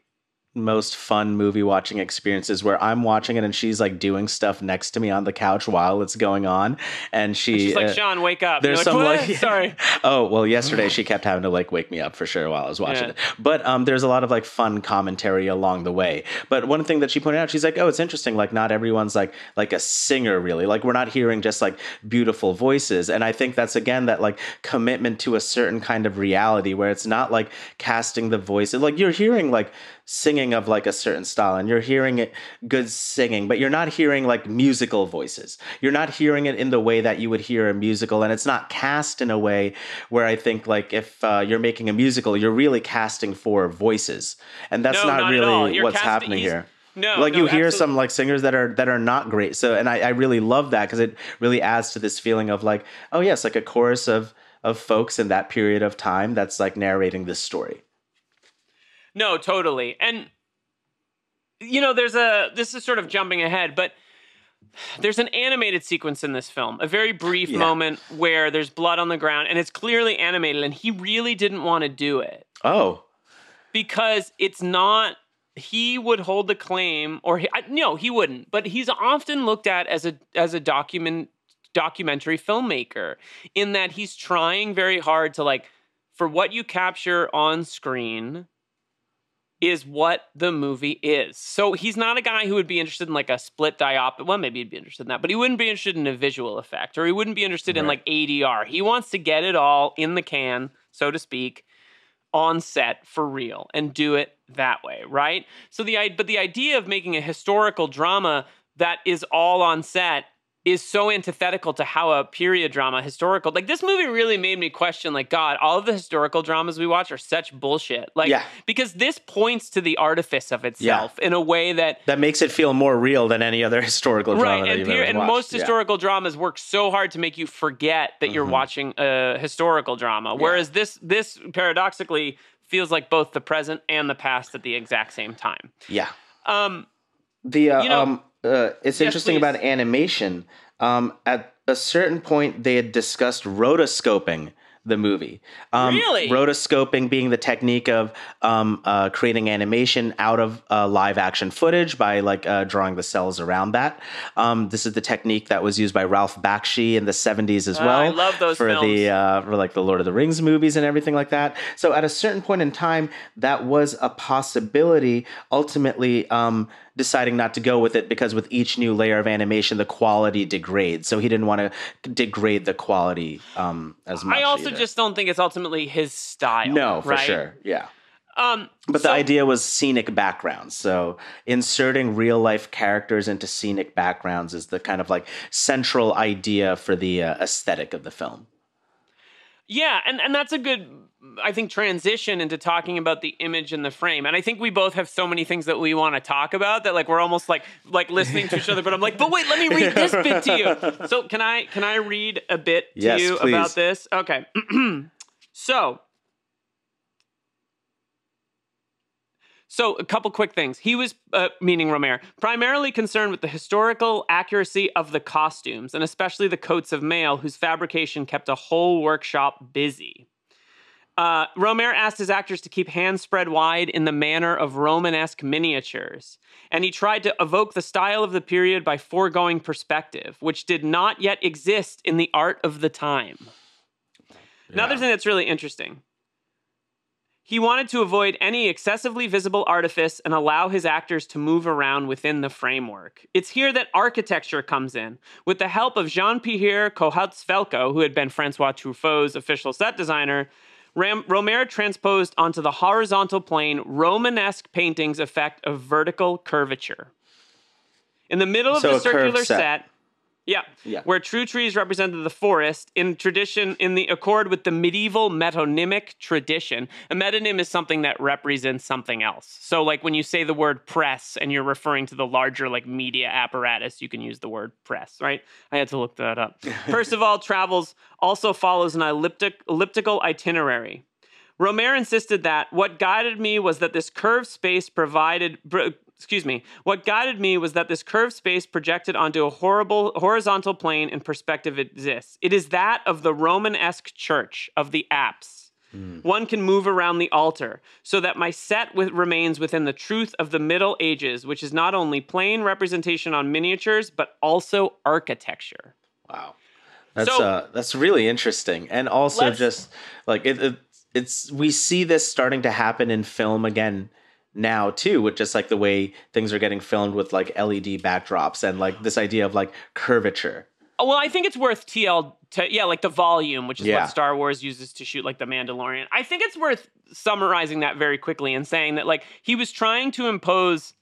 most fun movie watching experiences where I'm watching it and she's like doing stuff next to me on the couch while it's going on, and she She's like, uh, Sean, wake up. there's You're some "What?" like sorry. oh well yesterday she kept having to like wake me up for sure while i was watching Yeah. it but um there's a lot of like fun commentary along the way but one thing that she pointed out she's like oh it's interesting like not everyone's like like a singer really like we're not hearing just like beautiful voices and i think that's again that like commitment to a certain kind of reality where it's not like casting the voices like you're hearing like singing of like a certain style and you're hearing it good singing but you're not hearing like musical voices. You're not hearing it in the way that you would hear a musical and it's not cast in a way where i think like if uh, you're making a musical you're really casting for voices and that's No, not, not really what's happening here. No, like no, you hear absolutely. some like singers that are that are not great so and i, I really love that because it really adds to this feeling of like oh yes like a chorus of of folks in that period of time that's like narrating this story No, totally. And you know, there's a this is sort of jumping ahead, but there's an animated sequence in this film, a very brief Yeah. moment where there's blood on the ground and it's clearly animated and he really didn't want to do it oh because it's not he would hold the claim or he, I, no, he wouldn't, but he's often looked at as a as a document documentary filmmaker in that he's trying very hard to like for what you capture on screen is what the movie is. So he's not a guy who would be interested in like a split diopter. Well, maybe he'd be interested in that, but he wouldn't be interested in a visual effect or he wouldn't be interested in like ADR. He wants to get it all in the can, so to speak, on set for real and do it that way, right? So the but the idea of making a historical drama that is all on set is so antithetical to how a period drama historical like this movie really made me question like god all of the historical dramas we watch are such bullshit like Yeah. because this points to the artifice of itself in a way that that makes it feel more real than any other historical drama right that and, you've peri- and most Yeah. historical dramas work so hard to make you forget that you're Mhm. watching a historical drama whereas this this paradoxically feels like both the present and the past at the exact same time yeah um The uh, You know- um uh, it's Yes, interesting please. about animation. Um, at a certain point, they had discussed rotoscoping the movie. Um, Really? Rotoscoping being the technique of um, uh, creating animation out of uh, live action footage by like uh, drawing the cells around that. Um, this is the technique that was used by Ralph Bakshi in the 70s as Ah, well. I love those for films. the uh, for like the Lord of the Rings movies and everything like that. So at a certain point in time, that was a possibility. Ultimately, um, deciding not to go with it because with each new layer of animation, the quality degrades. So he didn't want to degrade the quality um, as much. i also either. just don't think it's ultimately his style no for right? sure, yeah. um But the idea was scenic backgrounds. So inserting real life characters into scenic backgrounds is the kind of like central idea for the uh, aesthetic of the film. Yeah, and, and that's a good, I think, transition into talking about the image and the frame. And I think we both have so many things that we want to talk about that like we're almost like like listening to each other. But I'm like, but wait, let me read this bit to you. So can I can I read a bit to Yes, you please. about this? Okay. so So, a couple quick things. He was, uh, meaning Rohmer, primarily concerned with the historical accuracy of the costumes, and especially the coats of mail, whose fabrication kept a whole workshop busy. Uh, Rohmer asked his actors to keep hands spread wide in the manner of Romanesque miniatures, and he tried to evoke the style of the period by foregoing perspective, which did not yet exist in the art of the time. Another thing that's really interesting. He wanted to avoid any excessively visible artifice and allow his actors to move around within the framework. It's here that architecture comes in. With the help of Jean Pierre Kohut-Svelko, who had been Francois Truffaut's official set designer, Ram- Rohmer transposed onto the horizontal plane Romanesque painting's effect of vertical curvature. In the middle of So the circular set. set, yeah, Yeah. where true trees represented the forest in tradition, in the accord with the medieval metonymic tradition. A metonym is something that represents something else. So, like when you say the word press and you're referring to the larger like media apparatus, you can use the word press, right? I had to look that up. Percival travels also follows an elliptic, elliptical itinerary. Rohmer insisted that what guided me was that this curved space provided. Excuse me. What guided me was that this curved space projected onto a horrible horizontal plane in perspective exists. It is that of the Romanesque church of the apse. One can move around the altar, so that my set with, remains within the truth of the Middle Ages, which is not only plain representation on miniatures, but also architecture. Wow. That's So- uh that's really interesting. And also just like it, it it's we see this starting to happen in film again now too with just like the way things are getting filmed with like LED backdrops and like this idea of like curvature. Oh, Well, I think it's worth TL, to, yeah, like the volume, which is Yeah. what Star Wars uses to shoot like the Mandalorian. I think it's worth summarizing that very quickly and saying that like he was trying to impose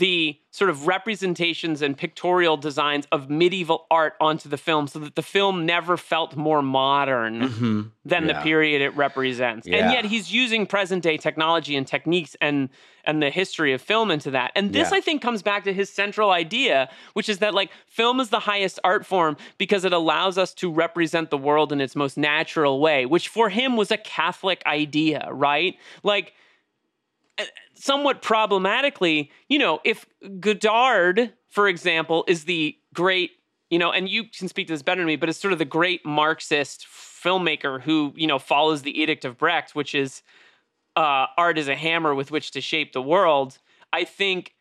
the sort of representations and pictorial designs of medieval art onto the film so that the film never felt more modern Mm-hmm. than the period it represents. And yet he's using present day technology and techniques and and the history of film into that. And this Yeah. I think comes back to his central idea, which is that like film is the highest art form because it allows us to represent the world in its most natural way, which for him was a Catholic idea, right? Like somewhat problematically, you know, if Godard, for example, is the great, you know, and you can speak to this better than me, but it's sort of the great Marxist filmmaker who, you know, follows the Edict of Brecht, which is uh, art is a hammer with which to shape the world. I think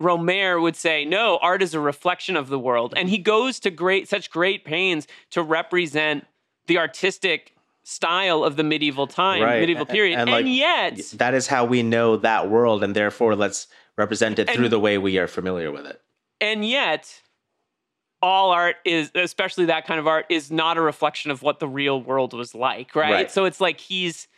Rohmer would say, no, art is a reflection of the world. And he goes to great such great pains to represent the artistic style of the medieval time, Right. medieval period. and, And, like, yet That is how we know that world and therefore let's represent it through the way we are familiar with it. and yet all art is especially that kind of art is not a reflection of what the real world was like right, Right. so it's like he's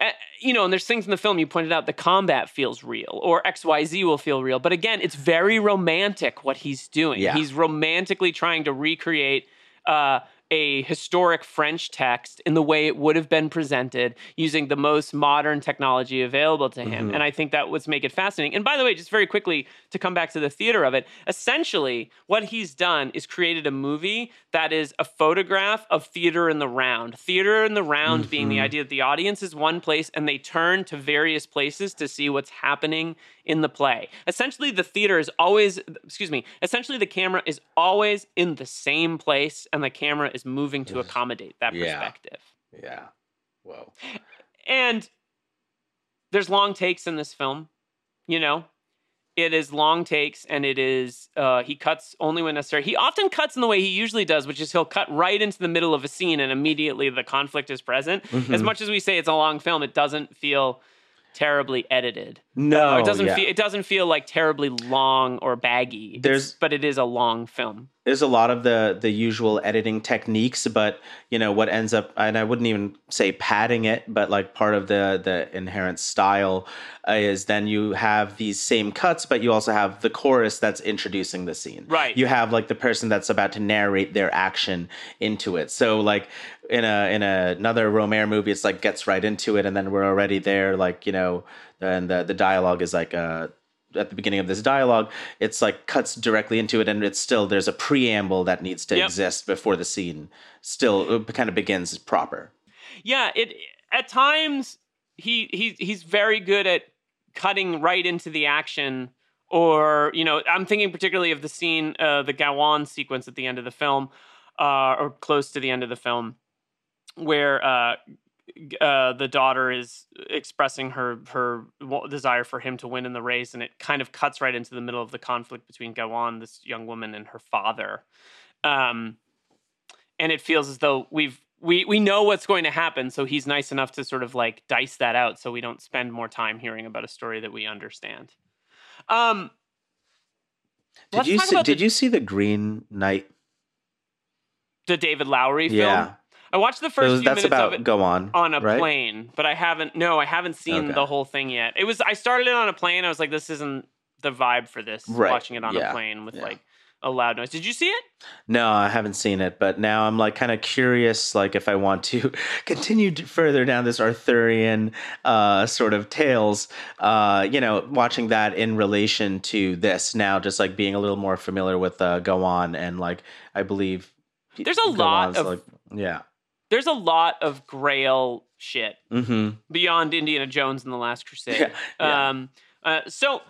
uh, you know and there's things in the film you pointed out the combat feels real or xyz will feel real but again it's very romantic what he's doing Yeah. he's romantically trying to recreate uh, a historic French text in the way it would have been presented using the most modern technology available to him. Mhm. And I think that would make it fascinating. And by the way, just very quickly to come back to the theater of it, essentially what he's done is created a movie that is a photograph of theater in the round. Theater in the round being the Mhm. idea that the audience is one place and they turn to various places to see what's happening in the play. Essentially, the theater is always, excuse me, essentially the camera is always in the same place and the camera is moving to accommodate that Yeah. perspective. Yeah. Whoa. And there's long takes in this film, you know. It is long takes, and it is uh, he cuts only when necessary. He often cuts in the way he usually does, which is he'll cut right into the middle of a scene, and immediately the conflict is present. As Mhm. much as we say it's a long film, it doesn't feel terribly edited. No, it doesn't yeah. feel it doesn't feel like terribly long or baggy. It's- but it is a long film. there's a lot of the the usual editing techniques but you know what ends up and i wouldn't even say padding it but like part of the the inherent style uh, is then you have these same cuts but you also have the chorus that's introducing the scene Right. you have like the person that's about to narrate their action into it so like in a in a, another rohmer movie it's like gets right into it and then we're already there like you know and the the dialogue is like uh at the beginning of this dialogue, it's like cuts directly into it, and it's still there's a preamble that needs to Yep. exist before the scene still kind of begins proper. Yeah, it at times he he he's very good at cutting right into the action. Or you know, I'm thinking particularly of the scene, uh, the Gawain sequence at the end of the film, uh, or close to the end of the film, where uh, uh, the daughter is expressing her her desire for him to win in the race, and it kind of cuts right into the middle of the conflict between Gawain, this young woman, and her father. Um, and it feels as though we've we we know what's going to happen so he's nice enough to sort of like dice that out so we don't spend more time hearing about a story that we understand um Did you see, did the, you see the Green Knight? the david lowery film Yeah, i watched the first few minutes about of it go on on a right? plane but i haven't no i haven't seen Okay. the whole thing yet it was i started it on a plane i was like this isn't the vibe for this Right, watching it on yeah, a plane with yeah. like a loud noise did you see it No, I haven't seen it, but now I'm like kind of curious, like if I want to continue further down this Arthurian uh, sort of tales, uh, you know, watching that in relation to this now, just like being a little more familiar with uh, Gawain and like I believe There's a lot of- like, yeah. There's a lot of grail shit Mm-hmm. beyond Indiana Jones and the Last Crusade. Yeah, yeah. Um, uh, so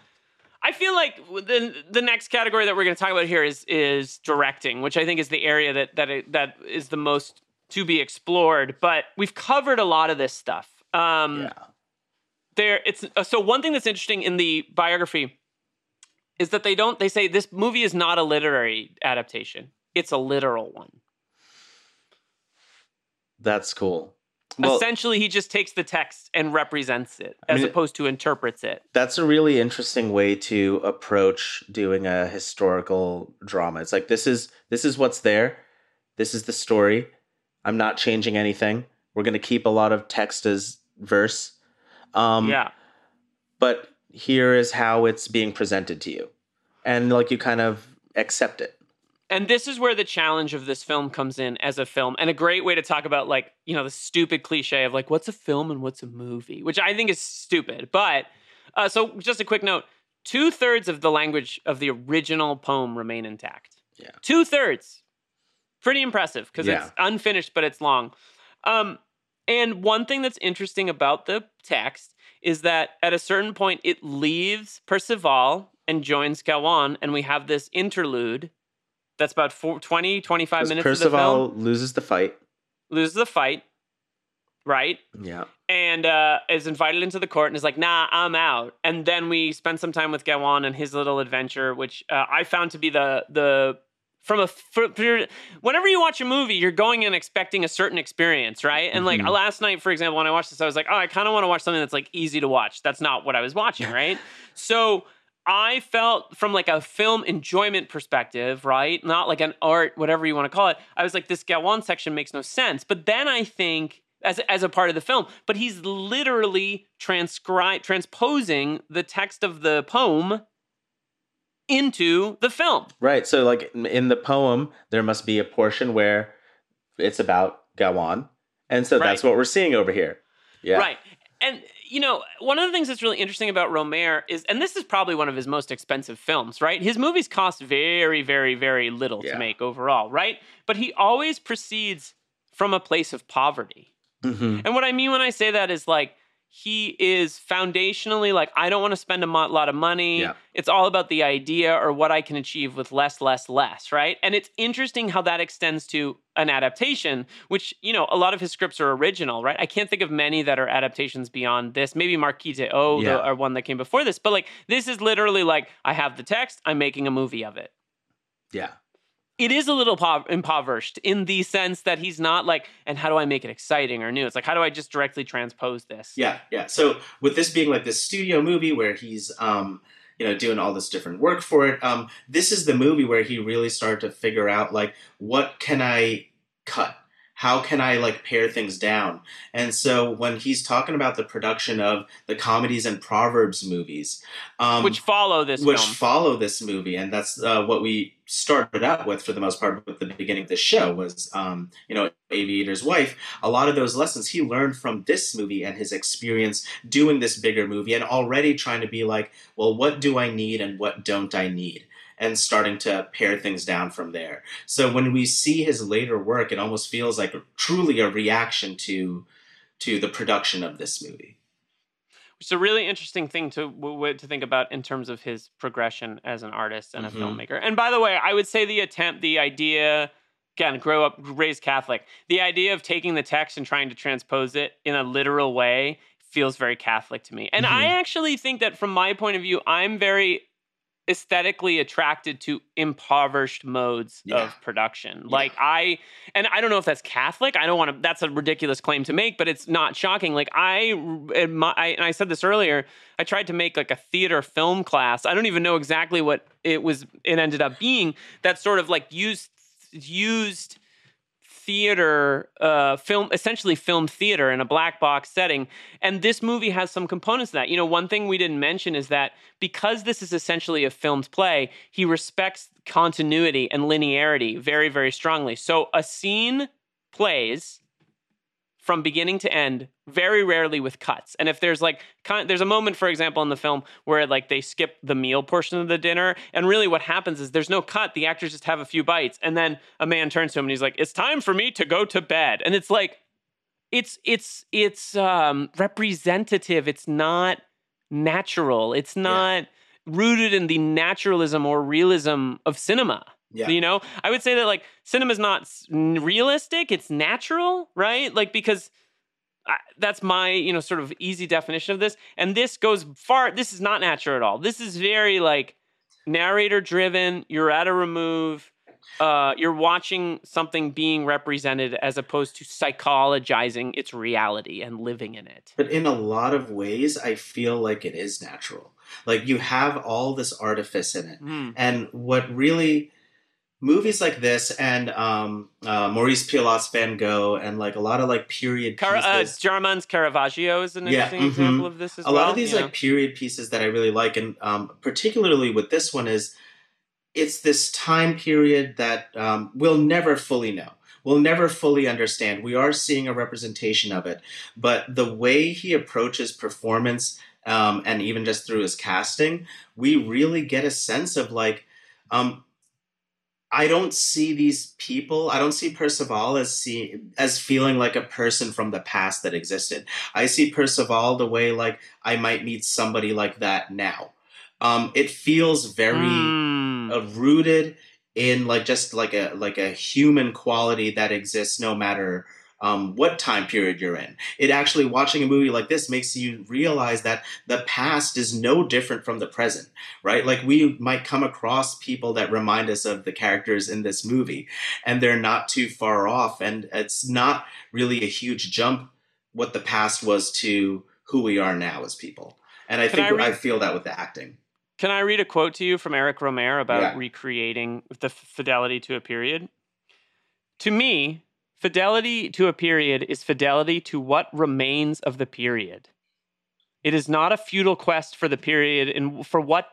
I feel like the the next category that we're going to talk about here is is directing, which I think is the area that that that is the most to be explored. But we've covered a lot of this stuff. Um, yeah. there it's uh, so one thing that's interesting in the biography is that they don't they say this movie is not a literary adaptation it's a literal one That's cool. Well, essentially he just takes the text and represents it I as mean, opposed to interprets it that's a really interesting way to approach doing a historical drama. It's like this is this is what's there. This is the story. I'm not changing anything. We're going to keep a lot of text as verse. Um yeah but here is how it's being presented to you. And like you kind of accept it. And this is where the challenge of this film comes in as a film and a great way to talk about like you know the stupid cliche of like what's a film and what's a movie which i think is stupid but uh, so just a quick note two-thirds of the language of the original poem remain intact Yeah. two-thirds pretty impressive because Yeah. it's unfinished but it's long um, and one thing that's interesting about the text is that at a certain point it leaves percival and joins gawain and we have this interlude that's about four, 20 25 Because minutes of the film loses the fight. loses the fight right Yeah. and uh, is invited into the court and is like, "Nah, I'm out." And then we spend some time with Gawain and his little adventure, which uh, I found to be the the from a for, for- whenever you watch a movie, you're going in expecting a certain experience, right? And like Mhm. last night, for example, when I watched this, I was like, "Oh, I kind of want to watch something that's like easy to watch." That's not what I was watching, right? so. I felt from like a film enjoyment perspective, right? Not like an art, whatever you want to call it. I was like, this Gawain section makes no sense. But then I think as as a part of the film, but he's literally transcri- transposing the text of the poem into the film. Right. So, like in the poem, there must be a portion where it's about Gawain. And so that's what we're seeing over here. Yeah. Right. And you know, one of the things that's really interesting about Rohmer is and this is probably one of his most expensive films, right? His movies cost very very very little Yeah. to make overall, right? But he always proceeds from a place of poverty. hmm And what I mean when I say that is like he is foundationally like I don't want to spend a lot of money. Yeah. It's all about the idea or what I can achieve with less, less, less, right? And it's interesting how that extends to an adaptation, which you know a lot of his scripts are original, right? I can't think of many that are adaptations beyond this. Maybe Marquise O, Yeah. or one that came before this, but like this is literally like I have the text, I'm making a movie of it Yeah. It is a little po- impoverished in the sense that he's not like, and how do I make it exciting or new? It's like, how do I just directly transpose this? Yeah, yeah. So with this being like this studio movie where he's um you know doing all this different work for it, um this is the movie where he really started to figure out like what can I cut? How can I like pare things down? And so when he's talking about the production of the comedies and proverbs movies, um, Which follow this which film. follow this movie, and that's uh, what we started out with for the most part with the beginning of the show was, um, you know, Aviator's Wife. A lot of those lessons he learned from this movie and his experience doing this bigger movie, and already trying to be like, well, what do I need and what don't I need? And starting to pare things down from there. So when we see his later work, it almost feels like truly a reaction to to the production of this movie. It's a really interesting thing to to think about in terms of his progression as an artist and a Mhm. filmmaker. And by the way, I would say the attempt, the idea, again, grow up, raised Catholic, the idea of taking the text and trying to transpose it in a literal way feels very Catholic to me. And I Mhm. actually think that from my point of view, I'm very aesthetically attracted to impoverished modes Yeah. of production. Yeah. Like I and I don't know if that's Catholic. I don't want to that's a ridiculous claim to make, but it's not shocking. Like I, I and I said this earlier, I tried to make like a theater film class. I don't even know exactly what it was it ended up being that sort of like used used theater uh film essentially film theater in a black box setting. And this movie has some components of that. You know one thing we didn't mention is that because this is essentially a filmed play he respects continuity and linearity very very strongly. So a scene plays from beginning to end very rarely with cuts. And if there's like there's a moment for example in the film where like they skip the meal portion of the dinner and really what happens is there's no cut the actors just have a few bites and then a man turns to him and he's like it's time for me to go to bed. And it's like it's it's it's um representative. It's not natural. It's not rooted in the naturalism or realism of cinema Yeah. You know, I would say that like cinema is not realistic; it's natural, right? Like because I, that's my you know sort of easy definition of this. And this goes far. This is not natural at all. This is very like narrator driven. You're at a remove. Uh, you're watching something being represented as opposed to psychologizing its reality and living in it. But in a lot of ways, I feel like it is natural. Like you have all this artifice in it. Hmm. And what really movies like this and um, uh, Maurice Pialat's Van Gogh and like a lot of like period Car- uh, pieces. Jarman's Caravaggio is an Yeah, interesting mhm. example of this as a well. lot of these yeah. like period pieces that I really like, and um, particularly with this one is it's this time period that um, we'll never fully know. We'll never fully understand. We are seeing a representation of it, but the way he approaches performance, um, and even just through his casting, we really get a sense of like, um, I don't see these people. I don't see Percival as see as feeling like a person from the past that existed. I see Percival the way like I might meet somebody like that now. Um, it feels very Hmm. uh, rooted in like just like a like a human quality that exists no matter um, what time period you're in. It actually watching a movie like this makes you realize that the past is no different from the present, right? Like we might come across people that remind us of the characters in this movie, and they're not too far off, and it's not really a huge jump what the past was to who we are now as people. And I Can think I I, feel that with the acting. Can I read a quote to you from Eric Rohmer about Yeah. recreating the f- fidelity to a period? To me, fidelity to a period is fidelity to what remains of the period. It is not a futile quest for the period and for what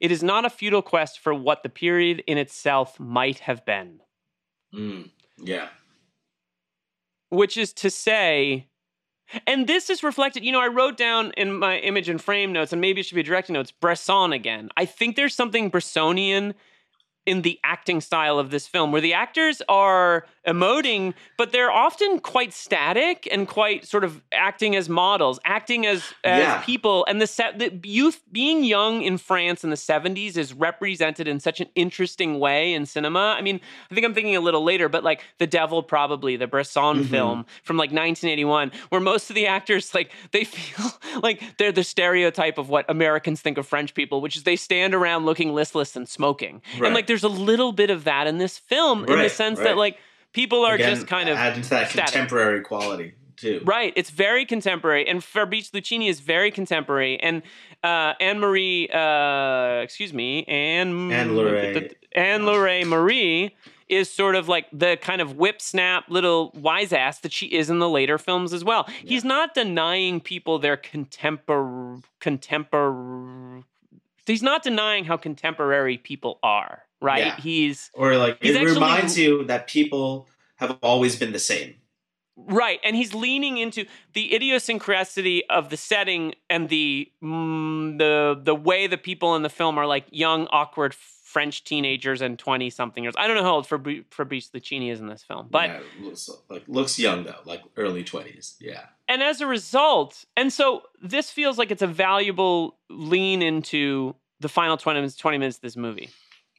it is not a futile quest for what the period in itself might have been. Mm, yeah. which is to say and this is reflected you know i wrote down in my image and frame notes and maybe it should be directing notes bresson again i think there's something bressonian in the acting style of this film where the actors are emoting but they're often quite static and quite sort of acting as models acting as, as Yeah. people and the, se- the youth being young in france in the 70s is represented in such an interesting way in cinema i mean i think i'm thinking a little later but like the devil probably the bresson Mhm. film from like 1981 where most of the actors like they feel like they're the stereotype of what americans think of french people which is they stand around looking listless and smoking and like there's a little bit of that in this film in the sense right. that like people are Again, just kind of add to that static. contemporary quality too. Right, it's very contemporary, and Fabrice Luchini is very contemporary, and uh, Anne Marie, uh, excuse me, Anne Anne Laure. Anne Marie is sort of like the kind of whip snap little wise ass that she is in the later films as well. He's not denying people their contempor contempor. He's not denying how contemporary people are, right? Yeah. He's Or like He's it actually- reminds you that people have always been the same. Right, and he's leaning into the idiosyncrasy of the setting and the mm, the the way the people in the film are like young, awkward French teenagers and twenty something years. I don't know how old Fabri- Fabrice Luchini is in this film, but yeah, looks, like looks young though, like early twenties. Yeah. and as a result, and so this feels like it's a valuable lean into the final twenty minutes. Twenty minutes of this movie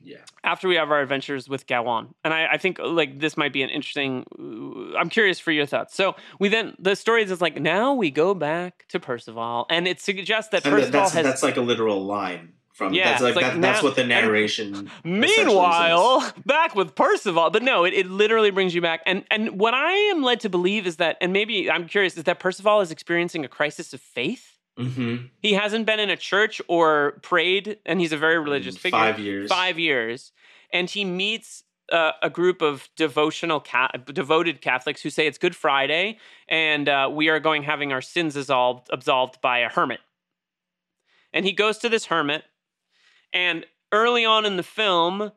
Yeah. after we have our adventures with Gawain. And I, I think uh, like this might be an interesting. Uh, I'm curious for your thoughts. So we then the story is like now we go back to Percival, and it suggests that And Percival that's has. that's like a literal line from Yeah, that's like, like that, that's what the narration Meanwhile, back with Percival, but no, it, it literally brings you back. And and what I am led to believe is that, and maybe I'm curious, is that Percival is experiencing a crisis of faith. Mhm. He hasn't been in a church or prayed, and he's a very religious figure. Five years. Five years, and he meets uh, a group of devotional, ca- devoted Catholics who say it's Good Friday, and uh, we are going having our sins absolved, absolved by a hermit. And he goes to this hermit, and early on in the film,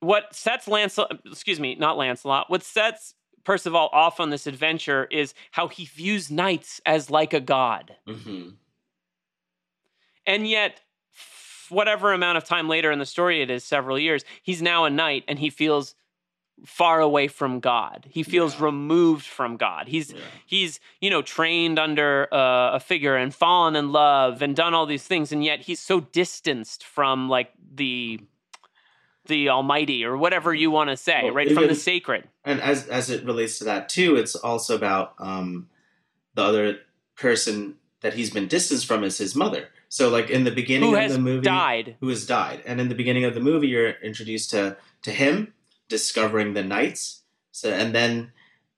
what sets Lancelot, excuse me, not Lancelot, what sets Percival off on this adventure is how he views knights as like a god. Mhm. And yet, f- whatever amount of time later in the story it is, several years, he's now a knight and he feels far away from God. He feels Yeah. removed from God. He's Yeah. he's you know trained under uh, a figure and fallen in love and done all these things, and yet he's so distanced from like the the Almighty or whatever you want to say, Well, right? From the sacred. and as as it relates to that too, it's also about um, the other person that he's been distanced from is his mother. So like in the beginning Who of the movie, died. who has died, and in the beginning of the movie, you're introduced to to him discovering the knights, so and then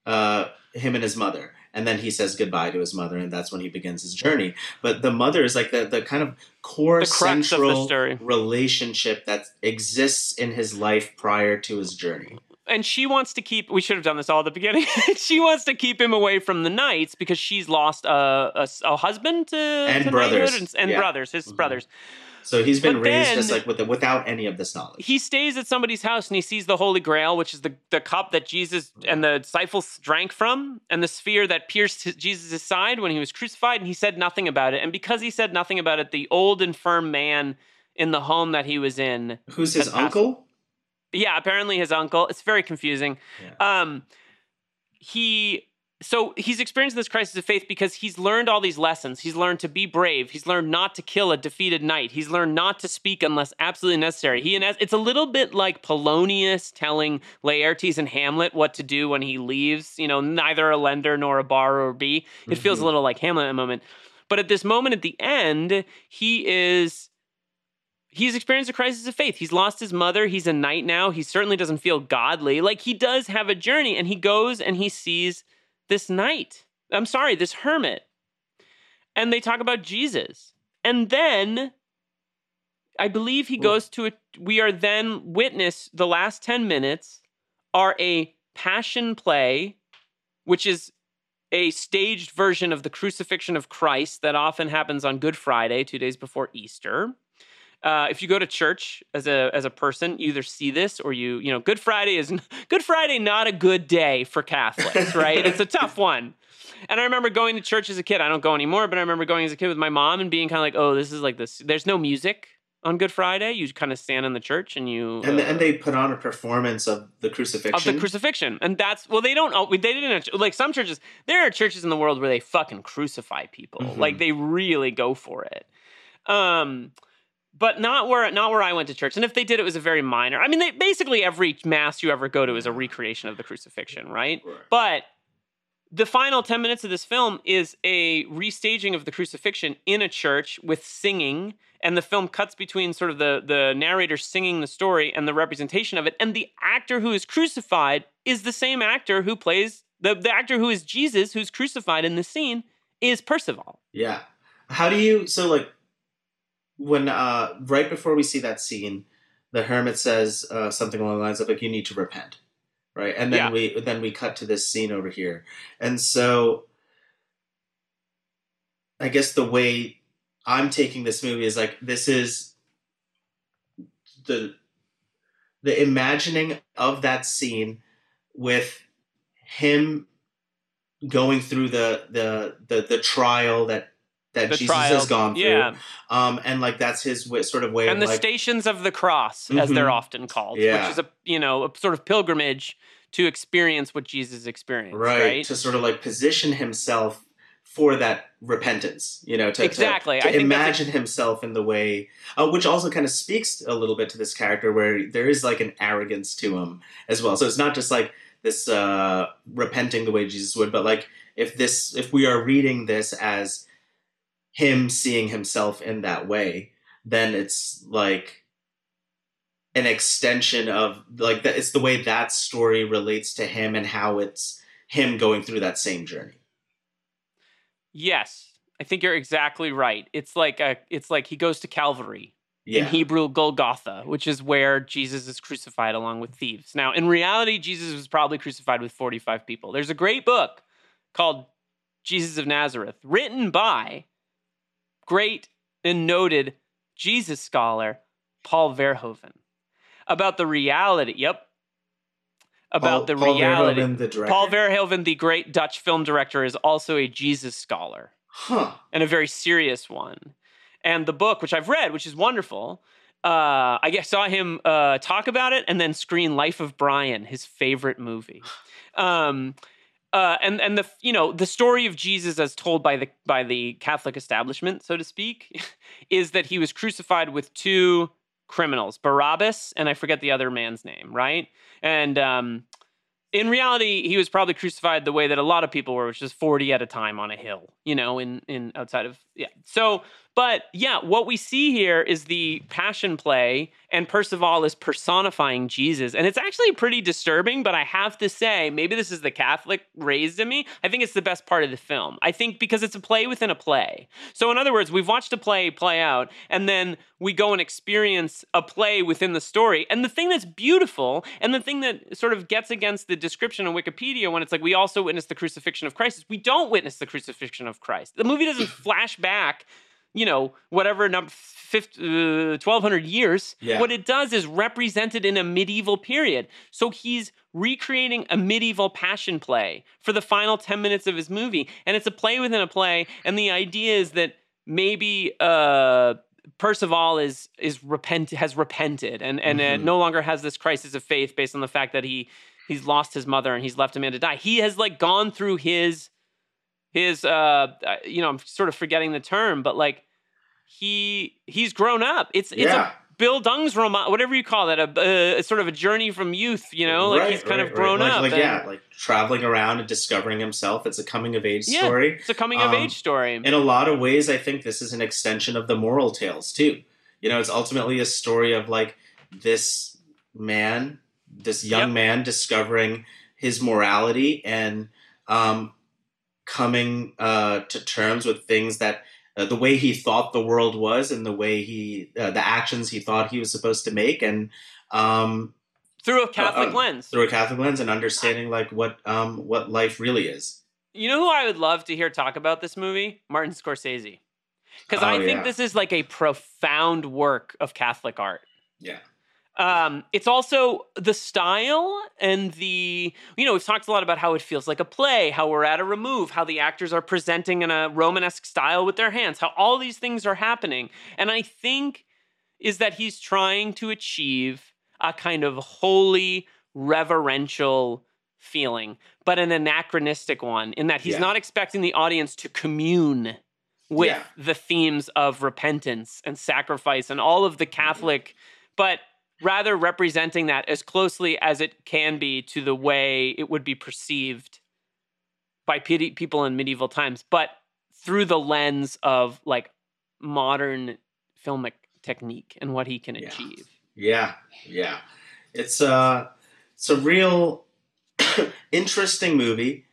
uh, him and his mother. And then he says goodbye to his mother, and that's when he begins his journey. But the mother is like the, the kind of core The crux of the central relationship that exists in his life prior to his journey. and she wants to keep we should have done this all at the beginning she wants to keep him away from the knights because she's lost a, a, a husband to, And to brothers. and, and Yeah. brothers his Mhm. brothers So he's been But raised just like with the, without any of this knowledge. he stays at somebody's house and he sees the holy grail which is the, the cup that jesus and the disciples drank from and the sphere that pierced his- jesus' side when he was crucified and he said nothing about it and because he said nothing about it the old infirm man in the home that he was in Who's his passed- uncle? Yeah, apparently his uncle. It's very confusing. Um, he so he's experienced this crisis of faith because he's learned all these lessons. He's learned to be brave. He's learned not to kill a defeated knight. He's learned not to speak unless absolutely necessary. He and it's a little bit like Polonius telling Laertes and Hamlet what to do when he leaves. You know, neither a lender nor a borrower be. It mm-hmm. feels a little like Hamlet at the moment. But at this moment at the end, he is he's experienced a crisis of faith. He's lost his mother. He's a knight now. He certainly doesn't feel godly. Like he does have a journey, and he goes and he sees this knight. I'm sorry, this hermit. And they talk about Jesus. And then I believe he goes to a we are then witness the last 10 minutes are a passion play, which is a staged version of the crucifixion of Christ that often happens on Good Friday, two days before Easter. Uh, if you go to church as a as a person, you either see this or you you know Good Friday is Good Friday not a good day for Catholics, right? it's a tough one. And I remember going to church as a kid. I don't go anymore, but I remember going as a kid with my mom and being kind of like, "Oh, this is like this. There's no music on Good Friday. You kind of stand in the church and you And, uh, and they put on a performance of the crucifixion. of the crucifixion, and that's well, they don't. They didn't like some churches. There are churches in the world where they fucking crucify people, Mhm. like they really go for it. Um, but not where not where I went to church. And if they did, it was a very minor. I mean, they, basically every mass you ever go to is a recreation of the crucifixion, right? Right. But the final 10 minutes of this film is a restaging of the crucifixion in a church with singing and the film cuts between sort of the the narrator singing the story and the representation of it and the actor who is crucified is the same actor who plays the, the actor who is Jesus who's crucified in the scene is Percival. Yeah. How do you so like when uh right before we see that scene, the hermit says uh, something along the lines of like you need to repent, right? And then Yeah. we then we cut to this scene over here, and so I guess the way I'm taking this movie is like this is the the imagining of that scene with him going through the the the, the trial that that The Jesus has gone through. yeah, Um, and like that's his way, sort of way and of the like, stations of the cross, as they're Mhm. often called, Yeah. which is a you know a sort of pilgrimage to experience what Jesus experienced, right, right? to sort of like position himself for that repentance, you know, to, to- Exactly. to, that's imagine himself in the way, uh, which also kind of speaks a little bit to this character where there is like an arrogance to him as well. So it's not just like this uh, repenting the way Jesus would, but like if this, if we are reading this as him seeing himself in that way, then it's like an extension of like that. It's the way that story relates to him and how it's him going through that same journey. Yes, I think you're exactly right. It's like a, it's like he goes to Calvary Yeah. in Hebrew Golgotha, which is where Jesus is crucified along with thieves. Now, in reality, Jesus was probably crucified with 45 people. There's a great book called Jesus of Nazareth, written by great and noted Jesus scholar Paul Verhoeven, about the reality. Yep. About Paul- the Paul reality. Verhoeven, the director? Paul Verhoeven, the great Dutch film director, is also a Jesus scholar Huh. and a very serious one. And the book, which I've read, which is wonderful, uh, I guess saw him uh, talk about it and then screen Life of Brian, his favorite movie. Um, uh, and and the you know the story of Jesus as told by the by the Catholic establishment, so to speak, is that he was crucified with two criminals, Barabbas, and I forget the other man's name, right? And um, in reality, he was probably crucified the way that a lot of people were, which is 40 at a time on a hill, you know, in in outside of yeah. So, but yeah, what we see here is the passion play, and Percival is personifying Jesus, and it's actually pretty disturbing. But I have to say, maybe this is the Catholic raised in me. I think it's the best part of the film. I think because it's a play within a play. So, in other words, we've watched a play play out, and then we go and experience a play within the story. And the thing that's beautiful, and the thing that sort of gets against the description on Wikipedia when it's like we also witness the crucifixion of Christ is we don't witness the crucifixion of Christ. The movie doesn't flash back, you know, whatever number. 1200 years Yeah. what it does is represent it in a medieval period so he's recreating a medieval passion play for the final 10 minutes of his movie and it's a play within a play and the idea is that maybe uh Percival is is repent has repented and and uh, Mhm. no longer has this crisis of faith based on the fact that he he's lost his mother and he's left a man to die. He has like gone through his his uh you know I'm sort of forgetting the term but like he he's grown up. It's it's Yeah. a Bildungsroman, whatever you call it, a, a sort of a journey from youth. You know, like Right, he's kind right, of grown right. Like- up. Like, and yeah, like traveling around and discovering himself. It's a coming of age Yeah. story. it's a coming of Um, age story. In a lot of ways, I think this is an extension of the moral tales too. You know, it's ultimately a story of like this man, this young Yep. man discovering his morality and um, coming uh, to terms with things that uh, the way he thought the world was and the way he uh, the actions he thought he was supposed to make and um, through a Catholic um, lens. through a Catholic lens and understanding like what um, what life really is. You know who I would love to hear talk about this movie? Martin Scorsese. Because Oh, I think yeah. this is like a profound work of Catholic art. Yeah. Um, it's also the style and the, you know, we've talked a lot about how it feels like a play, how we're at a remove, how the actors are presenting in a Romanesque style with their hands, how all these things are happening. And I think is that he's trying to achieve a kind of holy, reverential feeling, but an anachronistic one, in that he's Yeah. not expecting the audience to commune with Yeah. the themes of repentance and sacrifice and all of the Catholic, but rather representing that as closely as it can be to the way it would be perceived by pe- people in medieval times, but through the lens of like modern filmic technique and what he can Yeah. achieve. Yeah, yeah. It's uh it's a real interesting movie.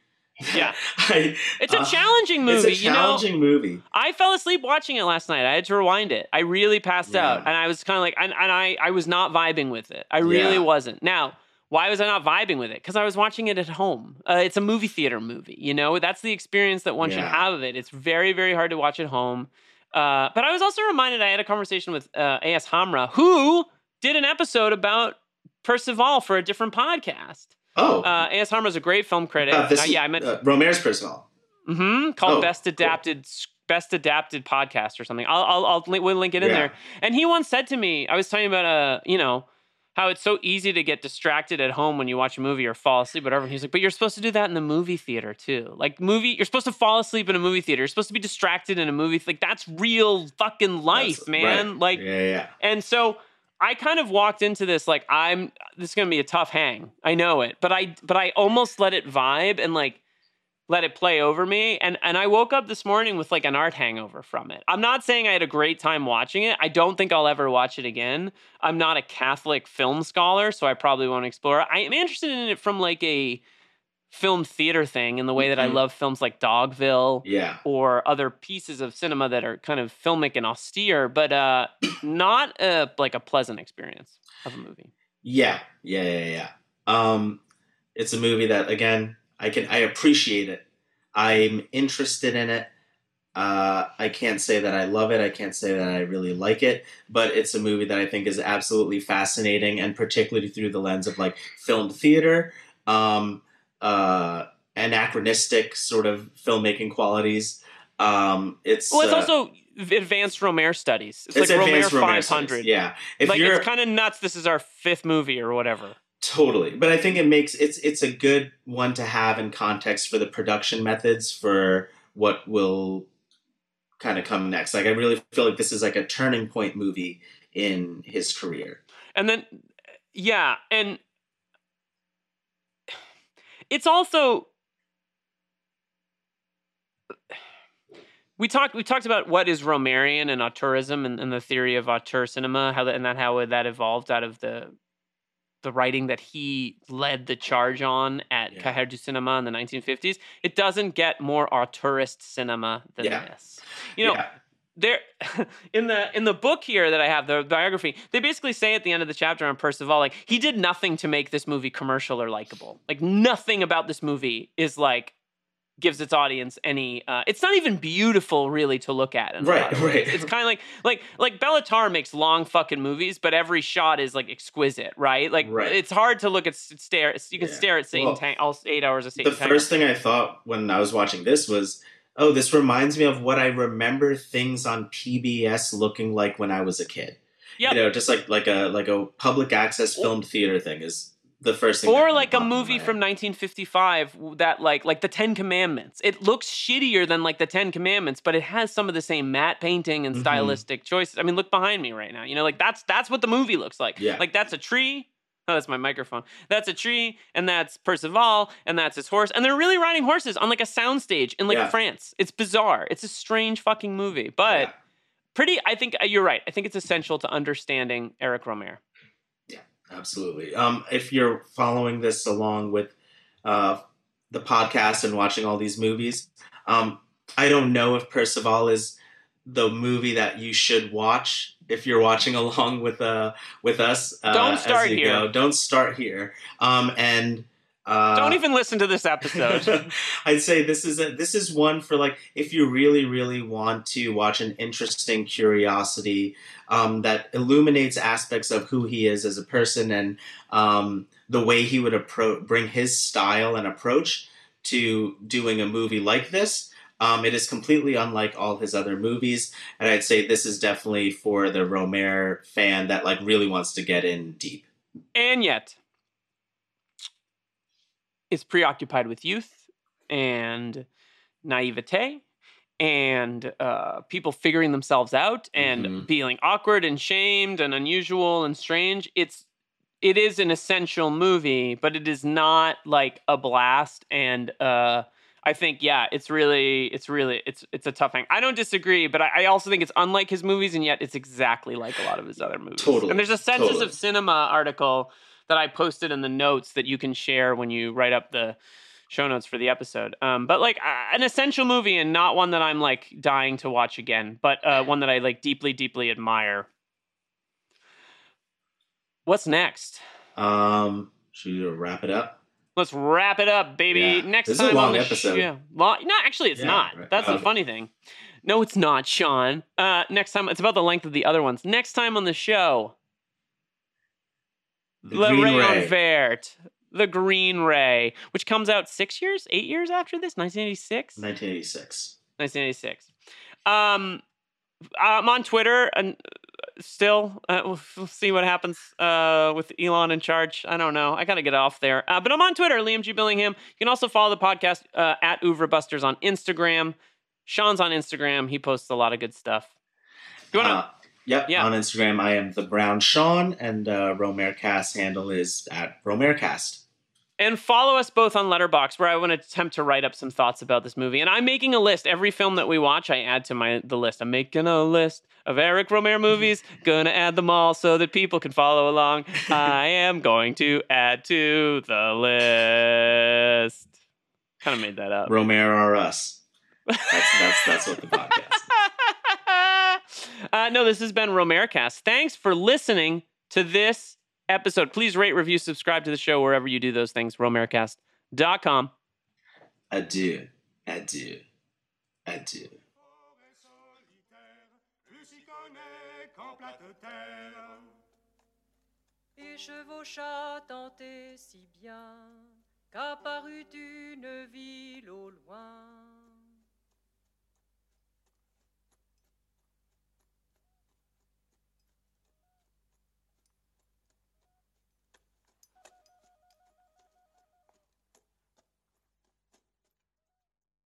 Yeah. I, It's a uh, challenging movie, It's a you know. challenging movie. I fell asleep watching it last night. I had to rewind it. I really passed Yeah. out, and I was kind of like, and, and I, I was not vibing with it. I really Yeah. wasn't. Now, why was I not vibing with it? Because I was watching it at home. Uh, it's a movie theater movie. You know, that's the experience that one should have of it. It's very, very hard to watch at home. Uh, but I was also reminded I had a conversation with uh, A.S. Hamrah, who did an episode about Percival for a different podcast. Oh, Uh, A.S. Hamrah is a great film critic. uh, this Uh, yeah, I meant uh, personal. hmm called Oh, Best cool. Adapted Best Adapted Podcast or something. I'll I'll, I'll link, we'll link it in Yeah. there. And he once said to me, I was talking about uh, you know, how it's so easy to get distracted at home when you watch a movie or fall asleep, whatever. He's like, but you're supposed to do that in the movie theater too. Like movie, you're supposed to fall asleep in a movie theater. You're supposed to be distracted in a movie. Like that's real fucking life, That's- man. right. Like yeah, yeah. and so I kind of walked into this like I'm this is gonna be a tough hang. I know it, but I but I almost let it vibe and like let it play over me. And and I woke up this morning with like an art hangover from it. I'm not saying I had a great time watching it. I don't think I'll ever watch it again. I'm not a Catholic film scholar, so I probably won't explore. I am interested in it from like a film theater thing in the way that I Mhm. love films like Dogville Yeah. or other pieces of cinema that are kind of filmic and austere, but uh, not a, like a pleasant experience of a movie. Yeah, yeah, yeah, yeah. Um, it's a movie that again I can I appreciate it. I'm interested in it. Uh, I can't say that I love it. I can't say that I really like it, but it's a movie that I think is absolutely fascinating, and particularly through the lens of like film theater, um, uh, anachronistic sort of filmmaking qualities. Um, it's Well, it's uh, also advanced Rohmer studies. It's, it's like Rohmer Romance 500. Yeah, if like it's kind of nuts. This is our fifth movie or whatever. Totally, but I think it makes it's it's a good one to have in context for the production methods for what will kind of come next. Like I really feel like this is like a turning point movie in his career. And then, yeah, and it's also we talked we talked about what is Rohmerian and auteurism and, and the theory of auteur cinema, how that and that how that evolved out of the the writing that he led the charge on at Yeah. Cahiers du Cinema in the 1950s. It doesn't get more auteurist cinema than Yeah. this. You know, Yeah. There in the in the book here that I have the biography, they basically say at the end of the chapter on Percival, like he did nothing to make this movie commercial or likable. Like nothing about this movie is like gives its audience any. Uh, it's not even beautiful really to look at. Right, lot of ways. right. It's kind of like like like Béla Tarr makes long fucking movies, but every shot is like exquisite, right? Like Right. it's hard to look at stare. You can Yeah. stare at Satan Well, Tank all eight hours of Satantango. first thing I thought when I was watching this was, oh, this reminds me of what I remember things on PBS looking like when I was a kid. Yep. You know, just like like a like a public access filmed theater thing is the first thing. or like a movie from 1955 that like like the Ten Commandments. It looks shittier than like the Ten Commandments, but it has some of the same matte painting and Mhm. stylistic choices. I mean, look behind me right now. You know, like that's that's what the movie looks like. Yeah. Like that's a tree. Oh, that's my microphone. That's a tree, and that's Percival, and that's his horse, and they're really riding horses on like a soundstage in like Yeah. France. It's bizarre. It's a strange fucking movie, but Yeah. pretty. I think uh, you're right. I think it's essential to understanding Eric Rohmer. Yeah, absolutely. Um, if you're following this along with uh, the podcast and watching all these movies, um, I don't know if Percival is the movie that you should watch if you're watching along with uh with us. Uh, Don't as start you here. Go. Don't start here. Um, and uh, Don't even listen to this episode. I'd say this is a, this is one for like if you really really want to watch an interesting curiosity um, that illuminates aspects of who he is as a person and um, the way he would approach bring his style and approach to doing a movie like this. Um, it is completely unlike all his other movies, and I'd say this is definitely for the Rohmer fan that like really wants to get in deep. and yet is preoccupied with youth and naivete and uh, people figuring themselves out and Mhm. feeling awkward and shamed and unusual and strange. It's it is an essential movie, but it is not like a blast. And uh, I think yeah, it's really it's really it's it's a tough thing. I don't disagree, but I, I also think it's unlike his movies, and yet it's exactly like a lot of his other movies. Totally, And there's a Senses totally. of Cinema article that I posted in the notes that you can share when you write up the show notes for the episode. Um, but like uh, an essential movie and not one that I'm like dying to watch again, but uh, one that I like deeply, deeply admire. What's next? Um, should we wrap it up? Let's wrap it up, baby. Yeah. Next This is a time on long the episode. Sh- yeah. Long, no, actually, it's Yeah, not. right. That's the funny thing. No, it's not, Sean. Uh, next time, it's about the length of the other ones. Next time on the show, The Le Green Rayon Ray. Vert, The Green Ray, which comes out six years, eight years after this, 1986? 1986. 1986. Um, I'm on Twitter and still uh, we'll, we'll see what happens uh, with Elon in charge. I don't know. I gotta get off there. Uh, but I'm on Twitter, Liam G Billingham. You can also follow the podcast uh, at Oeuvre on Instagram. Sean's on Instagram. He posts a lot of good stuff. You wanna? Uh, yep. Yeah. On Instagram, I am the Brown Sean, and uh, Rohmercast handle is at Rohmercast. And follow us both on Letterboxd, where I want to attempt to write up some thoughts about this movie. And I'm making a list. Every film that we watch, I add to my the list. I'm making a list of Eric Rohmer movies. Gonna add them all so that people can follow along. I am going to add to the list. Kind of made that up. Rohmer or us. That's that's that's what the podcast. is. uh, no, this has been Rohmercast. Thanks for listening to this episode. Please rate, review, subscribe to the show wherever you do those things. Rohmercast.com. Adieu. Adieu. Adieu. forêt solitaire, plus s'y connaît qu'en plate terre. et chevaucha tant et si bien qu'apparut une